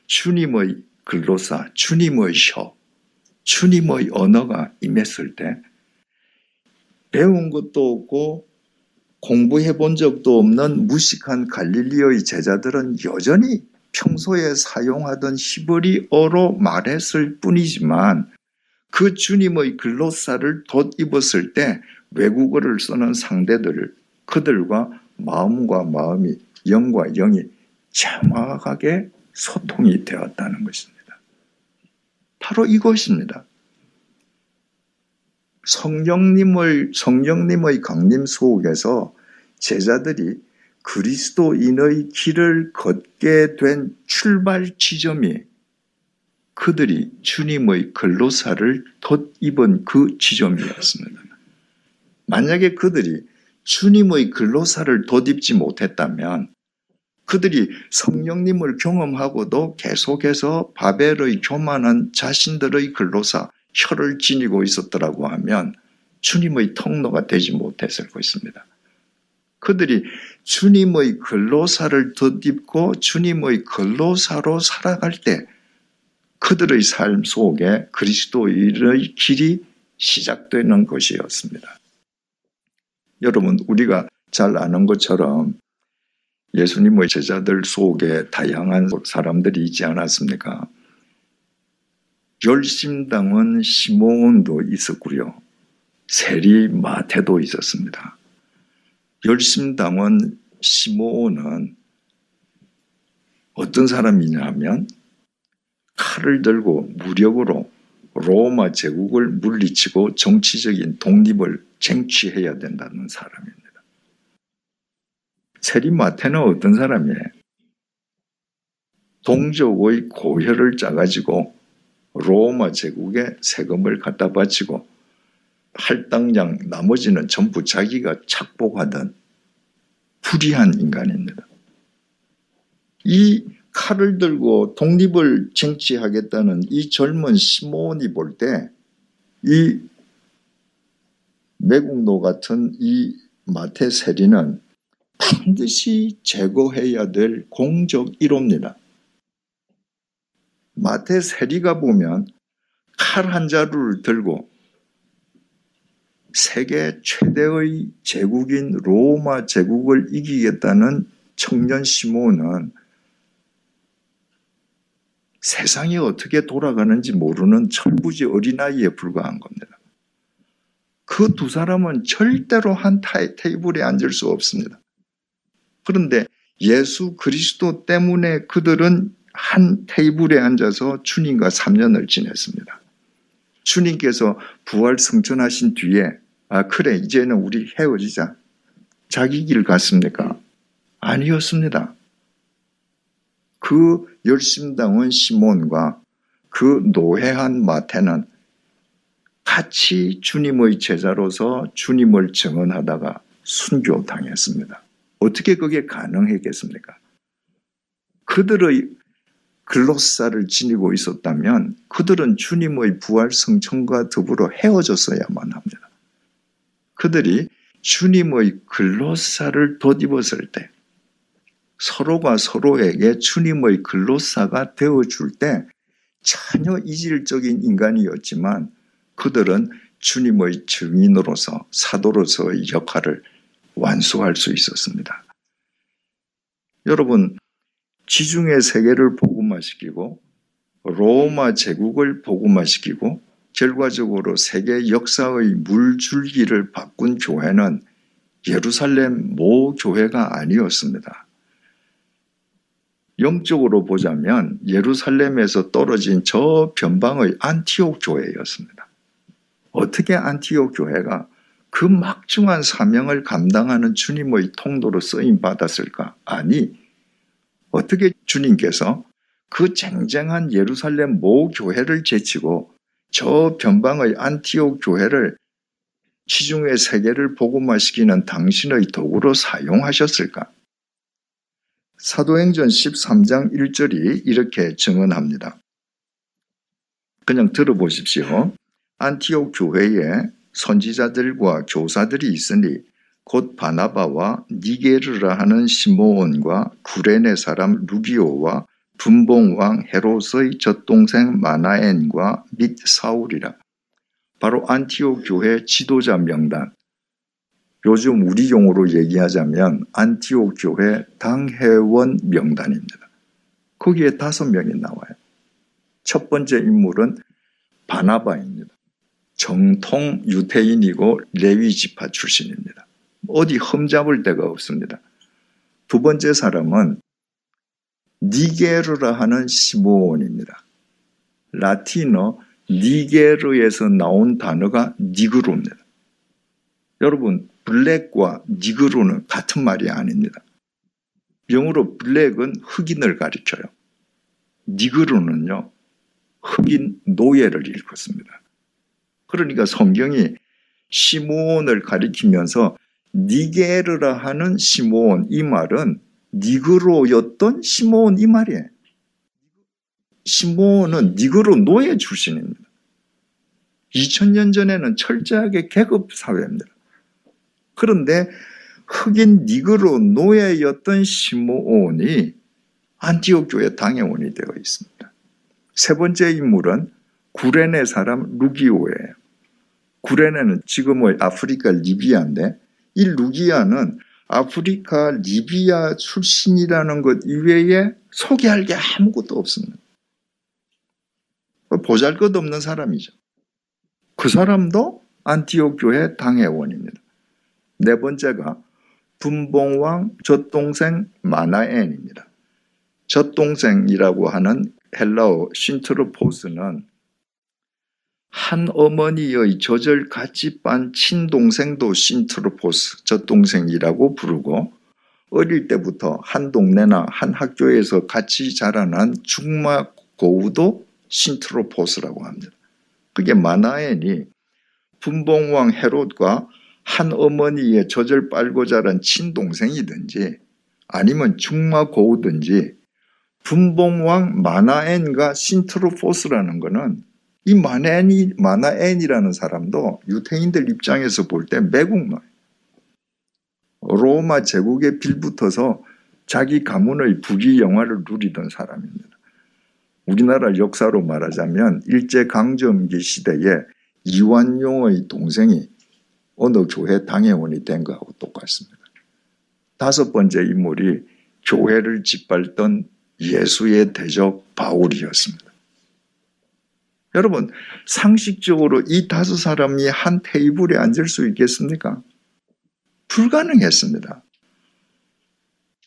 주님의 글로사, 주님의 혀, 주님의 언어가 임했을 때 배운 것도 없고 공부해 본 적도 없는 무식한 갈릴리오의 제자들은 여전히 평소에 사용하던 히브리어로 말했을 뿐이지만 그 주님의 글로사를 덧입었을 때 외국어를 쓰는 상대들을 그들과 마음과 마음이 영과 영이 정확하게 소통이 되었다는 것입니다. 바로 이것입니다. 성령님을 성령님의 강림 속에서 제자들이 그리스도인의 길을 걷게 된 출발 지점이 그들이 주님의 근로사를 덧입은 그 지점이었습니다. 만약에 그들이 주님의 근로사를 덧입지 못했다면 그들이 성령님을 경험하고도 계속해서 바벨의 교만한 자신들의 근로사, 혀를 지니고 있었더라고 하면 주님의 통로가 되지 못했을 것입니다. 그들이 주님의 근로사를 덧입고 주님의 근로사로 살아갈 때 그들의 삶 속에 그리스도의 길이 시작되는 것이었습니다. 여러분, 우리가 잘 아는 것처럼 예수님의 제자들 속에 다양한 사람들이 있지 않았습니까? 열심당은 시몬도 있었고요. 세리 마태도 있었습니다. 열심당은 시몬은 어떤 사람이냐면 칼을 들고 무력으로 로마 제국을 물리치고 정치적인 독립을 쟁취해야 된다는 사람입니다. 세리 마태는 어떤 사람이에요? 동족의 고혈을 짜가지고 로마 제국에 세금을 갖다 바치고 할당량 나머지는 전부 자기가 착복하던 불의한 인간입니다. 이 칼을 들고 독립을 쟁취하겠다는 이 젊은 시몬이 볼 때 이 매국노 같은 이 마태 세리는 반드시 제거해야 될 공적 1호입니다. 마태 세리가 보면 칼 한 자루를 들고 세계 최대의 제국인 로마 제국을 이기겠다는 청년 시몬은 세상이 어떻게 돌아가는지 모르는 철부지 어린아이에 불과한 겁니다. 그 두 사람은 절대로 한 테이블에 앉을 수 없습니다. 그런데 예수 그리스도 때문에 그들은 한 테이블에 앉아서 주님과 3년을 지냈습니다. 주님께서 부활 승천하신 뒤에 아, 그래, 이제는 우리 헤어지자. 자기 길 갔습니까? 아니었습니다. 그 열심당원 시몬과 그 노회한 마태는 같이 주님의 제자로서 주님을 증언하다가 순교당했습니다. 어떻게 그게 가능했겠습니까? 그들의 글로사를 지니고 있었다면 그들은 주님의 부활 성천과 더불어 헤어졌어야만 합니다. 그들이 주님의 글로사를 덧입었을 때 서로가 서로에게 주님의 글로사가 되어줄 때 전혀 이질적인 인간이었지만 그들은 주님의 증인으로서 사도로서의 역할을 완수할 수 있었습니다. 여러분, 지중해 세계를 복음화시키고 로마 제국을 복음화시키고 결과적으로 세계 역사의 물줄기를 바꾼 교회는 예루살렘 모 교회가 아니었습니다. 영적으로 보자면 예루살렘에서 떨어진 저 변방의 안티옥 교회였습니다. 어떻게 안티옥 교회가 그 막중한 사명을 감당하는 주님의 통도로 쓰임 받았을까? 아니, 어떻게 주님께서 그 쟁쟁한 예루살렘 모 교회를 제치고 저 변방의 안티옥 교회를 시중의 세계를 복음화시키는 당신의 도구로 사용하셨을까? 사도행전 13장 1절이 이렇게 증언합니다. 그냥 들어보십시오. 안티옥 교회에 선지자들과 교사들이 있으니 곧 바나바와 니게르라 하는 시모온과 구레네 사람 루기오와 분봉왕 헤롯의 젖동생 마나엔과 및 사울이라. 바로 안티옥 교회 지도자 명단. 요즘 우리 용어로 얘기하자면 안티옥 교회 당회원 명단입니다. 거기에 다섯 명이 나와요. 첫 번째 인물은 바나바입니다. 정통 유태인이고 레위 지파 출신입니다. 어디 흠잡을 데가 없습니다. 두 번째 사람은 니게르라 하는 시모온입니다. 라틴어 니게르에서 나온 단어가 니그로입니다. 여러분, 블랙과 니그로는 같은 말이 아닙니다. 영어로 블랙은 흑인을 가리켜요. 니그로는요, 흑인 노예를 일컫습니다. 그러니까 성경이 시몬을 가리키면서 니게르라 하는 시몬 이 말은 니그로였던 시몬 이 말이에요. 시몬은 니그로 노예 출신입니다. 2000년 전에는 철저하게 계급 사회입니다. 그런데 흑인 니그로 노예였던 시몬이 안티옥 교회 당회원이 되어 있습니다. 세 번째 인물은 구레네 사람 루기오예요. 구레네는 지금의 아프리카 리비아인데 이 루기아는 아프리카 리비아 출신이라는 것 이외에 소개할 게 아무것도 없습니다. 보잘 것 없는 사람이죠. 그 사람도 안티옥 교회 당회원입니다. 네 번째가 분봉왕 젖동생 마나엔입니다. 젖동생이라고 하는 헬라어 신트로포스는 한 어머니의 젖을 같이 빤 친동생도 신트로포스, 젖동생이라고 부르고 어릴 때부터 한 동네나 한 학교에서 같이 자라난 중마 고우도 신트로포스라고 합니다. 그게 마나엔이 분봉왕 헤롯과 한 어머니의 젖을 빨고 자란 친동생이든지 아니면 중마 고우든지 분봉왕 마나엔과 신트로포스라는 것은 이 마나엔이, 마나엔이라는 사람도 유태인들 입장에서 볼 때 매국노예요. 로마 제국에 빌붙어서 자기 가문의 부귀 영화를 누리던 사람입니다. 우리나라 역사로 말하자면 일제강점기 시대에 이완용의 동생이 어느 교회 당회원이 된 거하고 똑같습니다. 다섯 번째 인물이 교회를 짓밟던 예수의 대적 바울이었습니다. 여러분, 상식적으로 이 다섯 사람이 한 테이블에 앉을 수 있겠습니까? 불가능했습니다.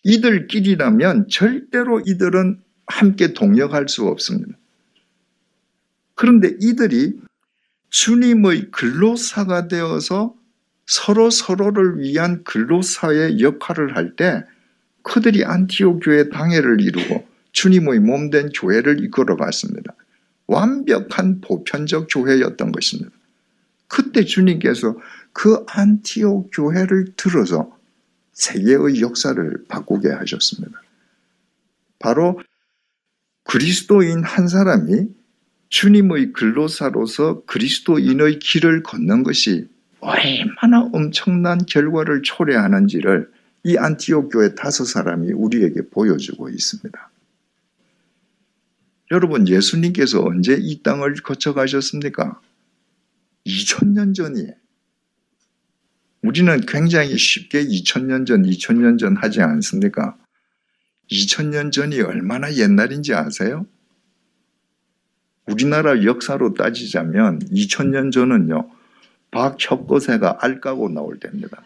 이들끼리라면 절대로 이들은 함께 동역할 수 없습니다. 그런데 이들이 주님의 근로사가 되어서 서로 서로를 위한 근로사의 역할을 할 때 그들이 안티옥 교회 당회를 이루고 주님의 몸된 교회를 이끌어 갔습니다. 완벽한 보편적 교회였던 것입니다. 그때 주님께서 그 안티옥 교회를 들어서 세계의 역사를 바꾸게 하셨습니다. 바로 그리스도인 한 사람이 주님의 근로사로서 그리스도인의 길을 걷는 것이 얼마나 엄청난 결과를 초래하는지를 이 안티옥 교회 다섯 사람이 우리에게 보여주고 있습니다. 여러분, 예수님께서 언제 이 땅을 거쳐가셨습니까? 2000년 전이에요. 우리는 굉장히 쉽게 2000년 전, 2000년 전 하지 않습니까? 2000년 전이 얼마나 옛날인지 아세요? 우리나라 역사로 따지자면 2000년 전은요, 박혁거세가 알 까고 나올 때입니다.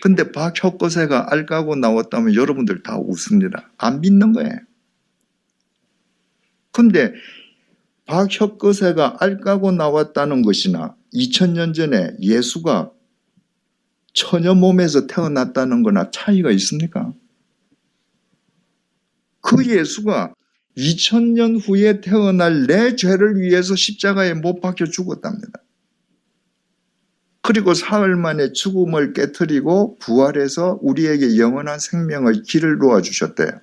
근데 박혁거세가 알 까고 나왔다면 여러분들 다 웃습니다. 안 믿는 거예요. 근데 박혁거세가 알 까고 나왔다는 것이나 2000년 전에 예수가 처녀 몸에서 태어났다는 거나 차이가 있습니까? 그 예수가 2000년 후에 태어날 내 죄를 위해서 십자가에 못 박혀 죽었답니다. 그리고 사흘 만에 죽음을 깨뜨리고 부활해서 우리에게 영원한 생명의 길을 놓아주셨대요.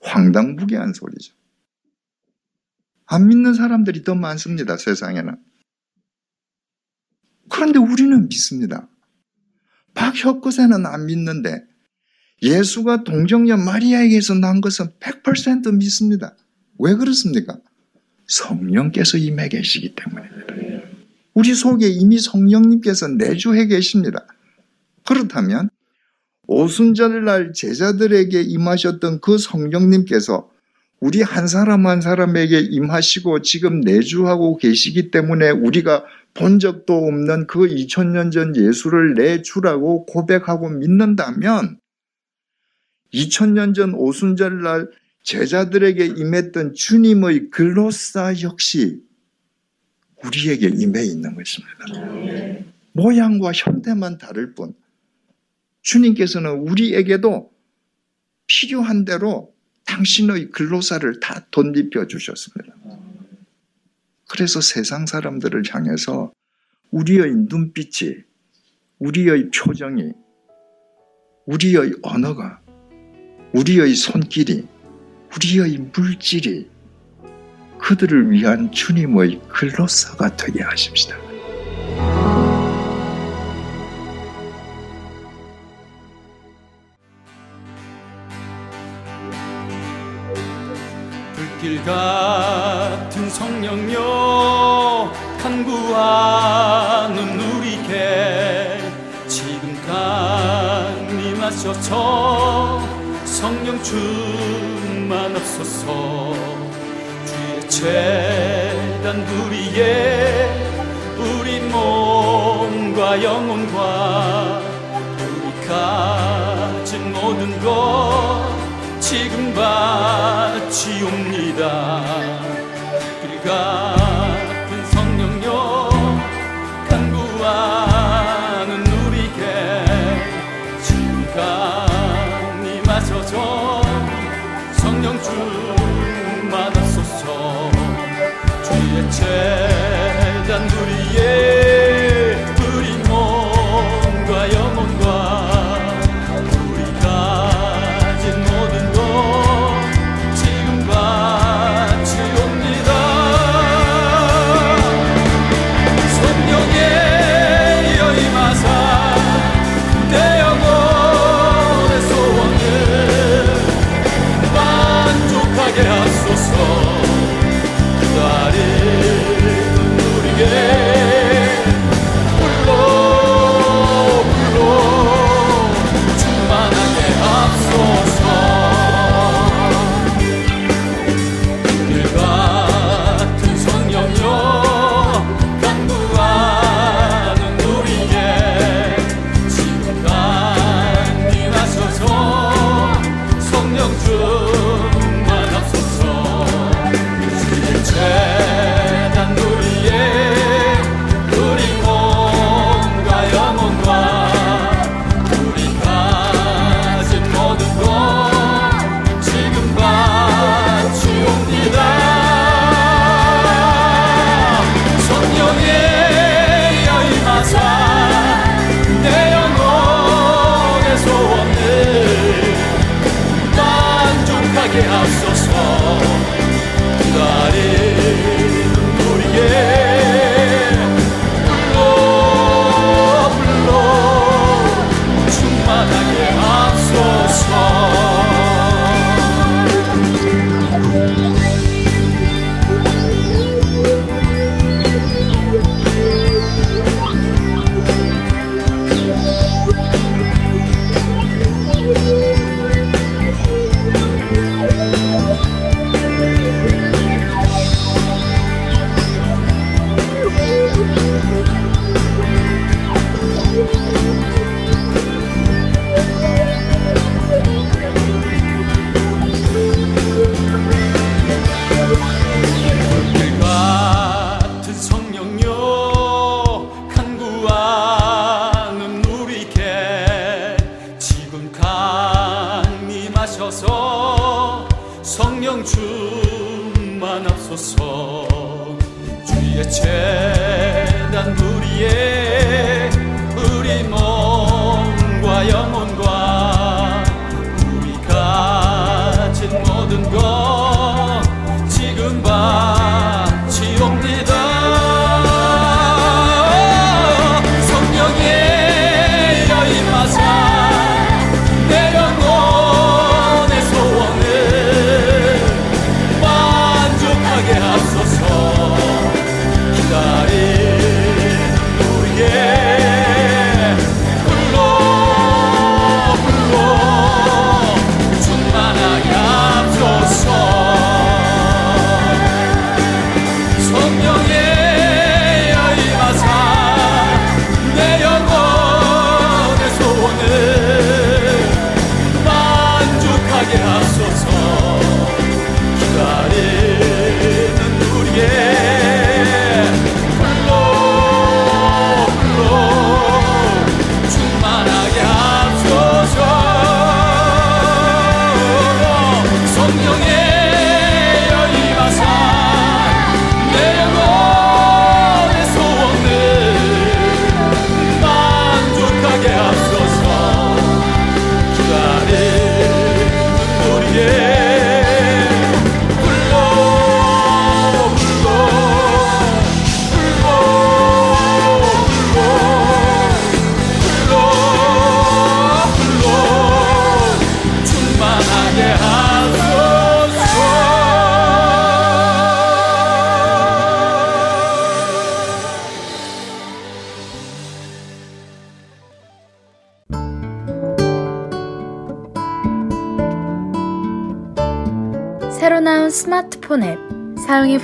황당무계한 소리죠. 안 믿는 사람들이 더 많습니다, 세상에는. 그런데 우리는 믿습니다. 박혁거세는 안 믿는데 예수가 동정녀 마리아에게서 난 것은 100% 믿습니다. 왜 그렇습니까? 성령께서 임해 계시기 때문입니다. 우리 속에 이미 성령님께서 내주해 계십니다. 그렇다면 오순절 날 제자들에게 임하셨던 그 성령님께서 우리 한 사람 한 사람에게 임하시고 지금 내주하고 계시기 때문에 우리가 본 적도 없는 그 2000년 전 예수를 내 주라고 고백하고 믿는다면 2000년 전 오순절 날 제자들에게 임했던 주님의 글로사 역시 우리에게 임해 있는 것입니다. 모양과 형태만 다를 뿐 주님께서는 우리에게도 필요한 대로 당신의 글로사를 다 덧입혀 주셨습니다. 그래서 세상 사람들을 향해서 우리의 눈빛이, 우리의 표정이, 우리의 언어가 우리의 손길이, 우리의 물질이 그들을 위한 주님의 글로서가 되게 하십시다. 길 같은 성령여 간구하는 우리께 지금 강림하셔서 성령 충만 없소서. 주의 재단 우리의 우리 몸과 영혼과 우리 가진 모든 것 지금 바치옵니다. 길 같은 성령여 간구하는 우리께 지금 강림하셔서 성령 충만하소서. 주의 재단 우리의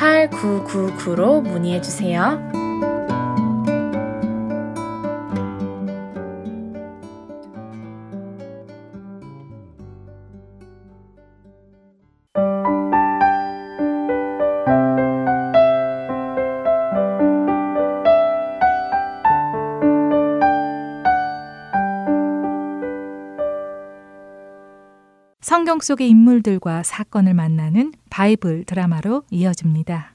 602-866-8999로 문의해 주세요. 성경 속의 인물들과 사건을 만나는 바이블 드라마로 이어집니다.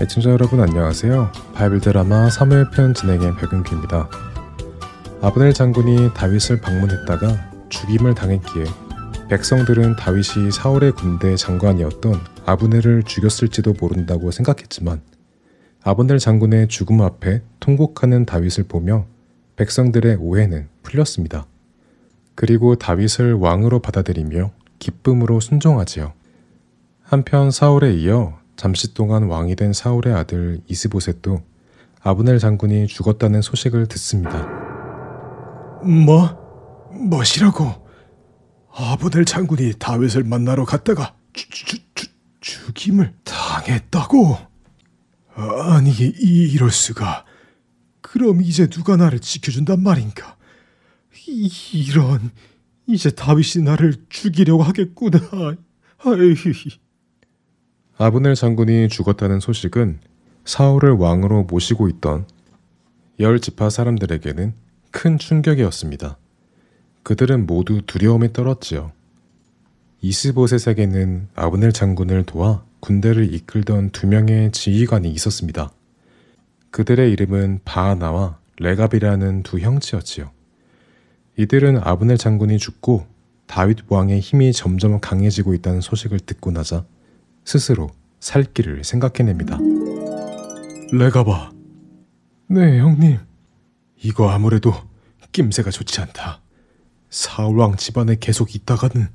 애청자 여러분 안녕하세요. 바이블 드라마 3회 편 진행의 백은규입니다. 아브넬 장군이 다윗을 방문했다가 죽임을 당했기에 백성들은 다윗이 사울의 군대 장관이었던 아브넬을 죽였을지도 모른다고 생각했지만 아브넬 장군의 죽음 앞에 통곡하는 다윗을 보며 백성들의 오해는 풀렸습니다. 그리고 다윗을 왕으로 받아들이며 기쁨으로 순종하지요. 한편 사울에 이어 잠시 동안 왕이 된 사울의 아들 이스보셋도 아브넬 장군이 죽었다는 소식을 듣습니다. 뭐? 뭐시라고? 아브넬 장군이 다윗을 만나러 갔다가 주, 주, 주, 죽임을 당했다고? 아니 이, 이럴 수가. 그럼 이제 누가 나를 지켜준단 말인가? 이, 이런 이제 다윗이 나를 죽이려고 하겠구나. 아이. 아브넬 장군이 죽었다는 소식은 사울을 왕으로 모시고 있던 열 지파 사람들에게는 큰 충격이었습니다. 그들은 모두 두려움에 떨었지요. 이스보셋에게는 아브넬 장군을 도와 군대를 이끌던 두 명의 지휘관이 있었습니다. 그들의 이름은 바하나와 레갑이라는 두 형제였지요. 이들은 아브넬 장군이 죽고 다윗 왕의 힘이 점점 강해지고 있다는 소식을 듣고 나자 스스로 살 길을 생각해냅니다. 레가봐. 네, 형님. 이거 아무래도 낌새가 좋지 않다. 사울왕 집안에 계속 있다가는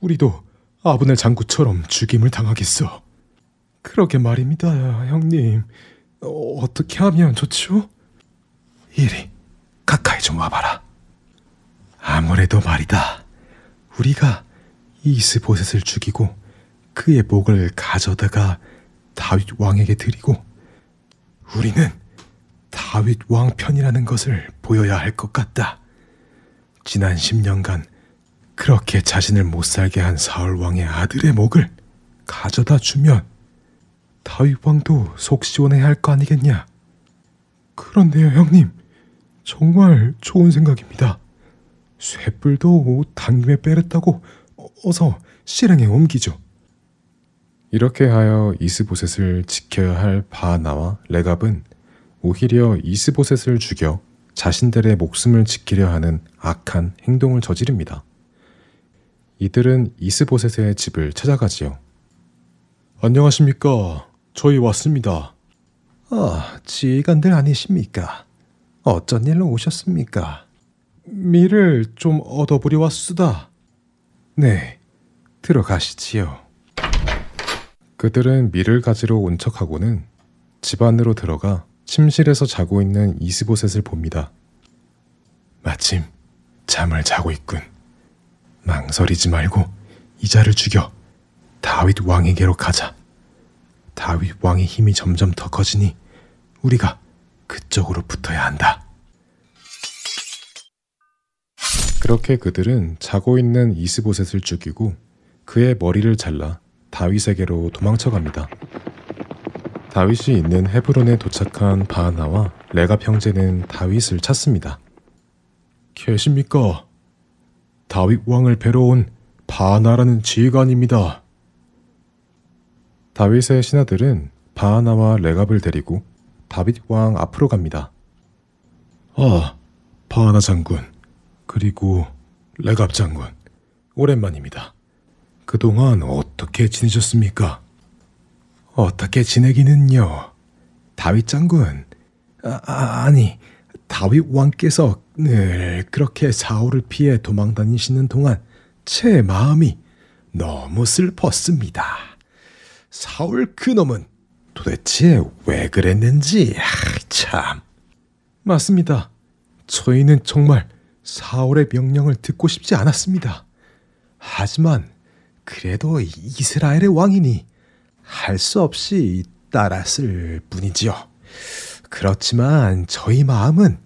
우리도 아브넬 장군처럼 죽임을 당하겠어. 그러게 말입니다, 형님. 어, 어떻게 하면 좋죠? 이리 가까이 좀 와봐라. 아무래도 말이다. 우리가 이스보셋을 죽이고 그의 목을 가져다가 다윗 왕에게 드리고 우리는 다윗 왕 편이라는 것을 보여야 할 것 같다. 지난 10년간 그렇게 자신을 못 살게 한 사울 왕의 아들의 목을 가져다 주면 다윗 왕도 속 시원해야 할거 아니겠냐? 그런데요, 형님. 정말 좋은 생각입니다. 쇠뿔도 당김에 빼랬다고 어서 실행에 옮기죠. 이렇게 하여 이스보셋을 지켜야 할 바나와 레갑은 오히려 이스보셋을 죽여 자신들의 목숨을 지키려 하는 악한 행동을 저지릅니다. 이들은 이스보셋의 집을 찾아가지요. 안녕하십니까. 저희 왔습니다. 아, 지휘관들 아니십니까? 어쩐 일로 오셨습니까? 밀을 좀 얻어보려 왔수다. 네, 들어가시지요. 그들은 밀을 가지러 온 척하고는 집 안으로 들어가 침실에서 자고 있는 이스보셋을 봅니다. 마침 잠을 자고 있군. 망설이지 말고 이자를 죽여 다윗 왕에게로 가자. 다윗 왕의 힘이 점점 더 커지니 우리가 그쪽으로 붙어야 한다. 그렇게 그들은 자고 있는 이스보셋을 죽이고 그의 머리를 잘라 다윗에게로 도망쳐 갑니다. 다윗이 있는 헤브론에 도착한 바하나와 레갑 형제는 다윗을 찾습니다. 계십니까? 다윗 왕을 뵈러 온 바하나라는 지휘관입니다. 다윗의 신하들은 바하나와 레갑을 데리고 다윗 왕 앞으로 갑니다. 아, 바하나 장군, 그리고 레갑 장군, 오랜만입니다. 그동안 어떻게 지내셨습니까? 어떻게 지내기는요? 다윗 장군, 아, 아니, 다윗 왕께서 늘 그렇게 사울을 피해 도망 다니시는 동안 제 마음이 너무 슬펐습니다. 사울 그놈은 도대체 왜 그랬는지 아, 참. 맞습니다. 저희는 정말 사울의 명령을 듣고 싶지 않았습니다. 하지만 그래도 이스라엘의 왕이니 할 수 없이 따랐을 뿐이지요. 그렇지만 저희 마음은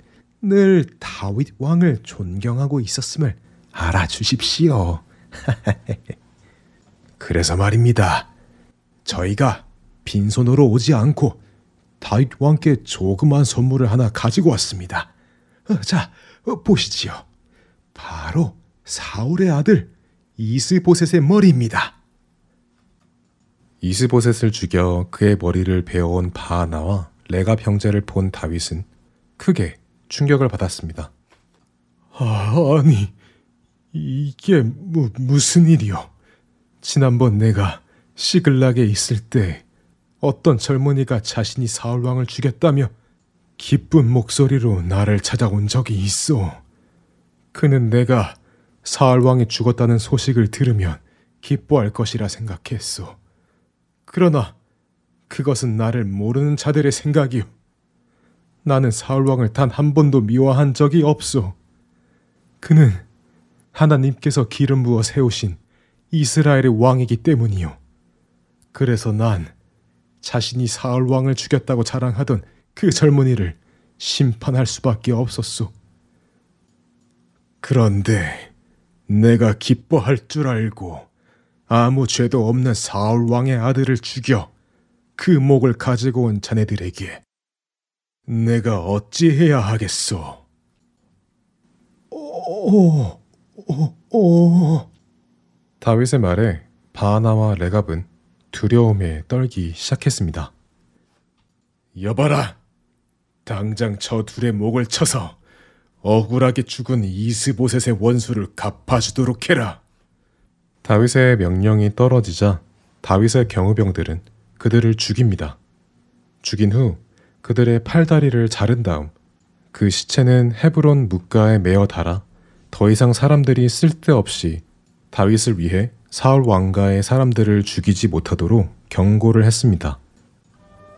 늘 다윗 왕을 존경하고 있었음을 알아주십시오. (laughs) 그래서 말입니다. 저희가 빈손으로 오지 않고 다윗 왕께 조그만 선물을 하나 가지고 왔습니다. 어, 자, 어, 보시지요. 바로 사울의 아들 이스보셋의 머리입니다. 이스보셋을 죽여 그의 머리를 베어온 바하나와 레갑 형제를 본 다윗은 크게 충격을 받았습니다. 아, 아니, 이게 무, 무슨 일이요? 지난번 내가 시글락에 있을 때 어떤 젊은이가 자신이 사울왕을 죽였다며 기쁜 목소리로 나를 찾아온 적이 있어. 그는 내가 사울왕이 죽었다는 소식을 들으면 기뻐할 것이라 생각했소. 그러나 그것은 나를 모르는 자들의 생각이오. 나는 사울왕을 단 한 번도 미워한 적이 없소. 그는 하나님께서 기름 부어 세우신 이스라엘의 왕이기 때문이요. 그래서 난 자신이 사울 왕을 죽였다고 자랑하던 그 젊은이를 심판할 수밖에 없었소. 그런데 내가 기뻐할 줄 알고 아무 죄도 없는 사울 왕의 아들을 죽여 그 목을 가지고 온 자네들에게 내가 어찌해야 하겠소? 오, 오, 오. 다윗의 말에 바하나와 레갑은 두려움에 떨기 시작했습니다. 여봐라, 당장 저 둘의 목을 쳐서 억울하게 죽은 이스보셋의 원수를 갚아주도록 해라. 다윗의 명령이 떨어지자 다윗의 경호병들은 그들을 죽입니다. 죽인 후 그들의 팔다리를 자른 다음 그 시체는 헤브론 묵가에 메어 달아 더 이상 사람들이 쓸데없이 다윗을 위해 사울 왕가의 사람들을 죽이지 못하도록 경고를 했습니다.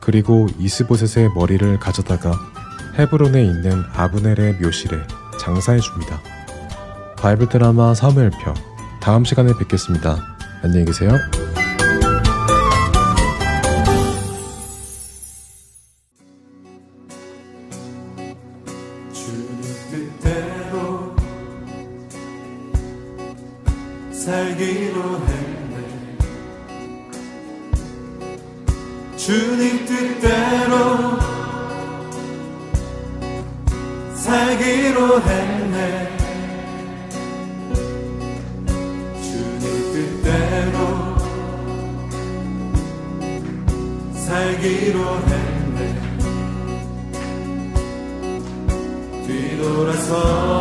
그리고 이스보셋의 머리를 가져다가 헤브론에 있는 아브넬의 묘실에 장사해 줍니다. 바이블 드라마 사무엘편 다음 시간에 뵙겠습니다. 안녕히 계세요. 주님 뜻대로 살기로 했네. 주님 뜻대로 살기로 했네. 뒤돌아서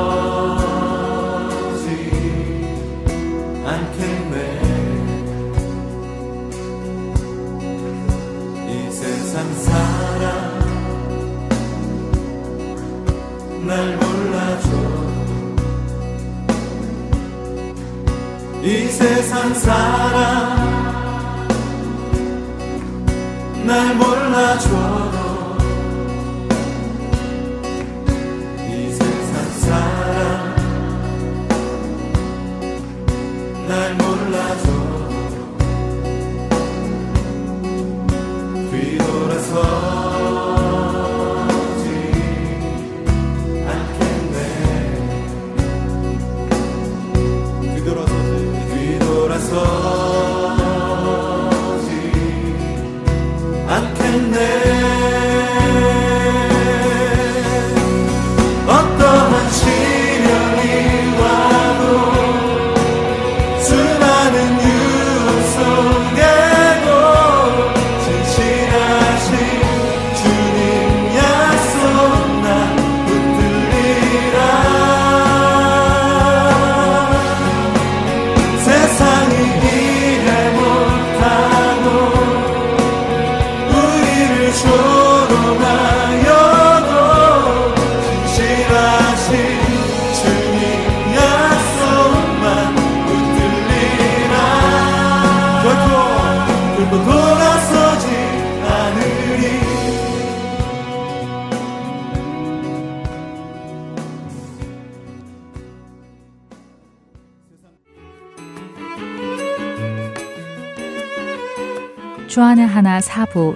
사람. 날 몰라줘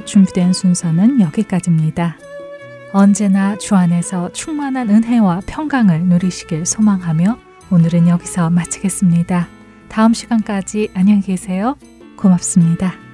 준비된 순서는 여기까지입니다. 언제나 주 안에서 충만한 은혜와 평강을 누리시길 소망하며 오늘은 여기서 마치겠습니다. 다음 시간까지 안녕히 계세요. 고맙습니다.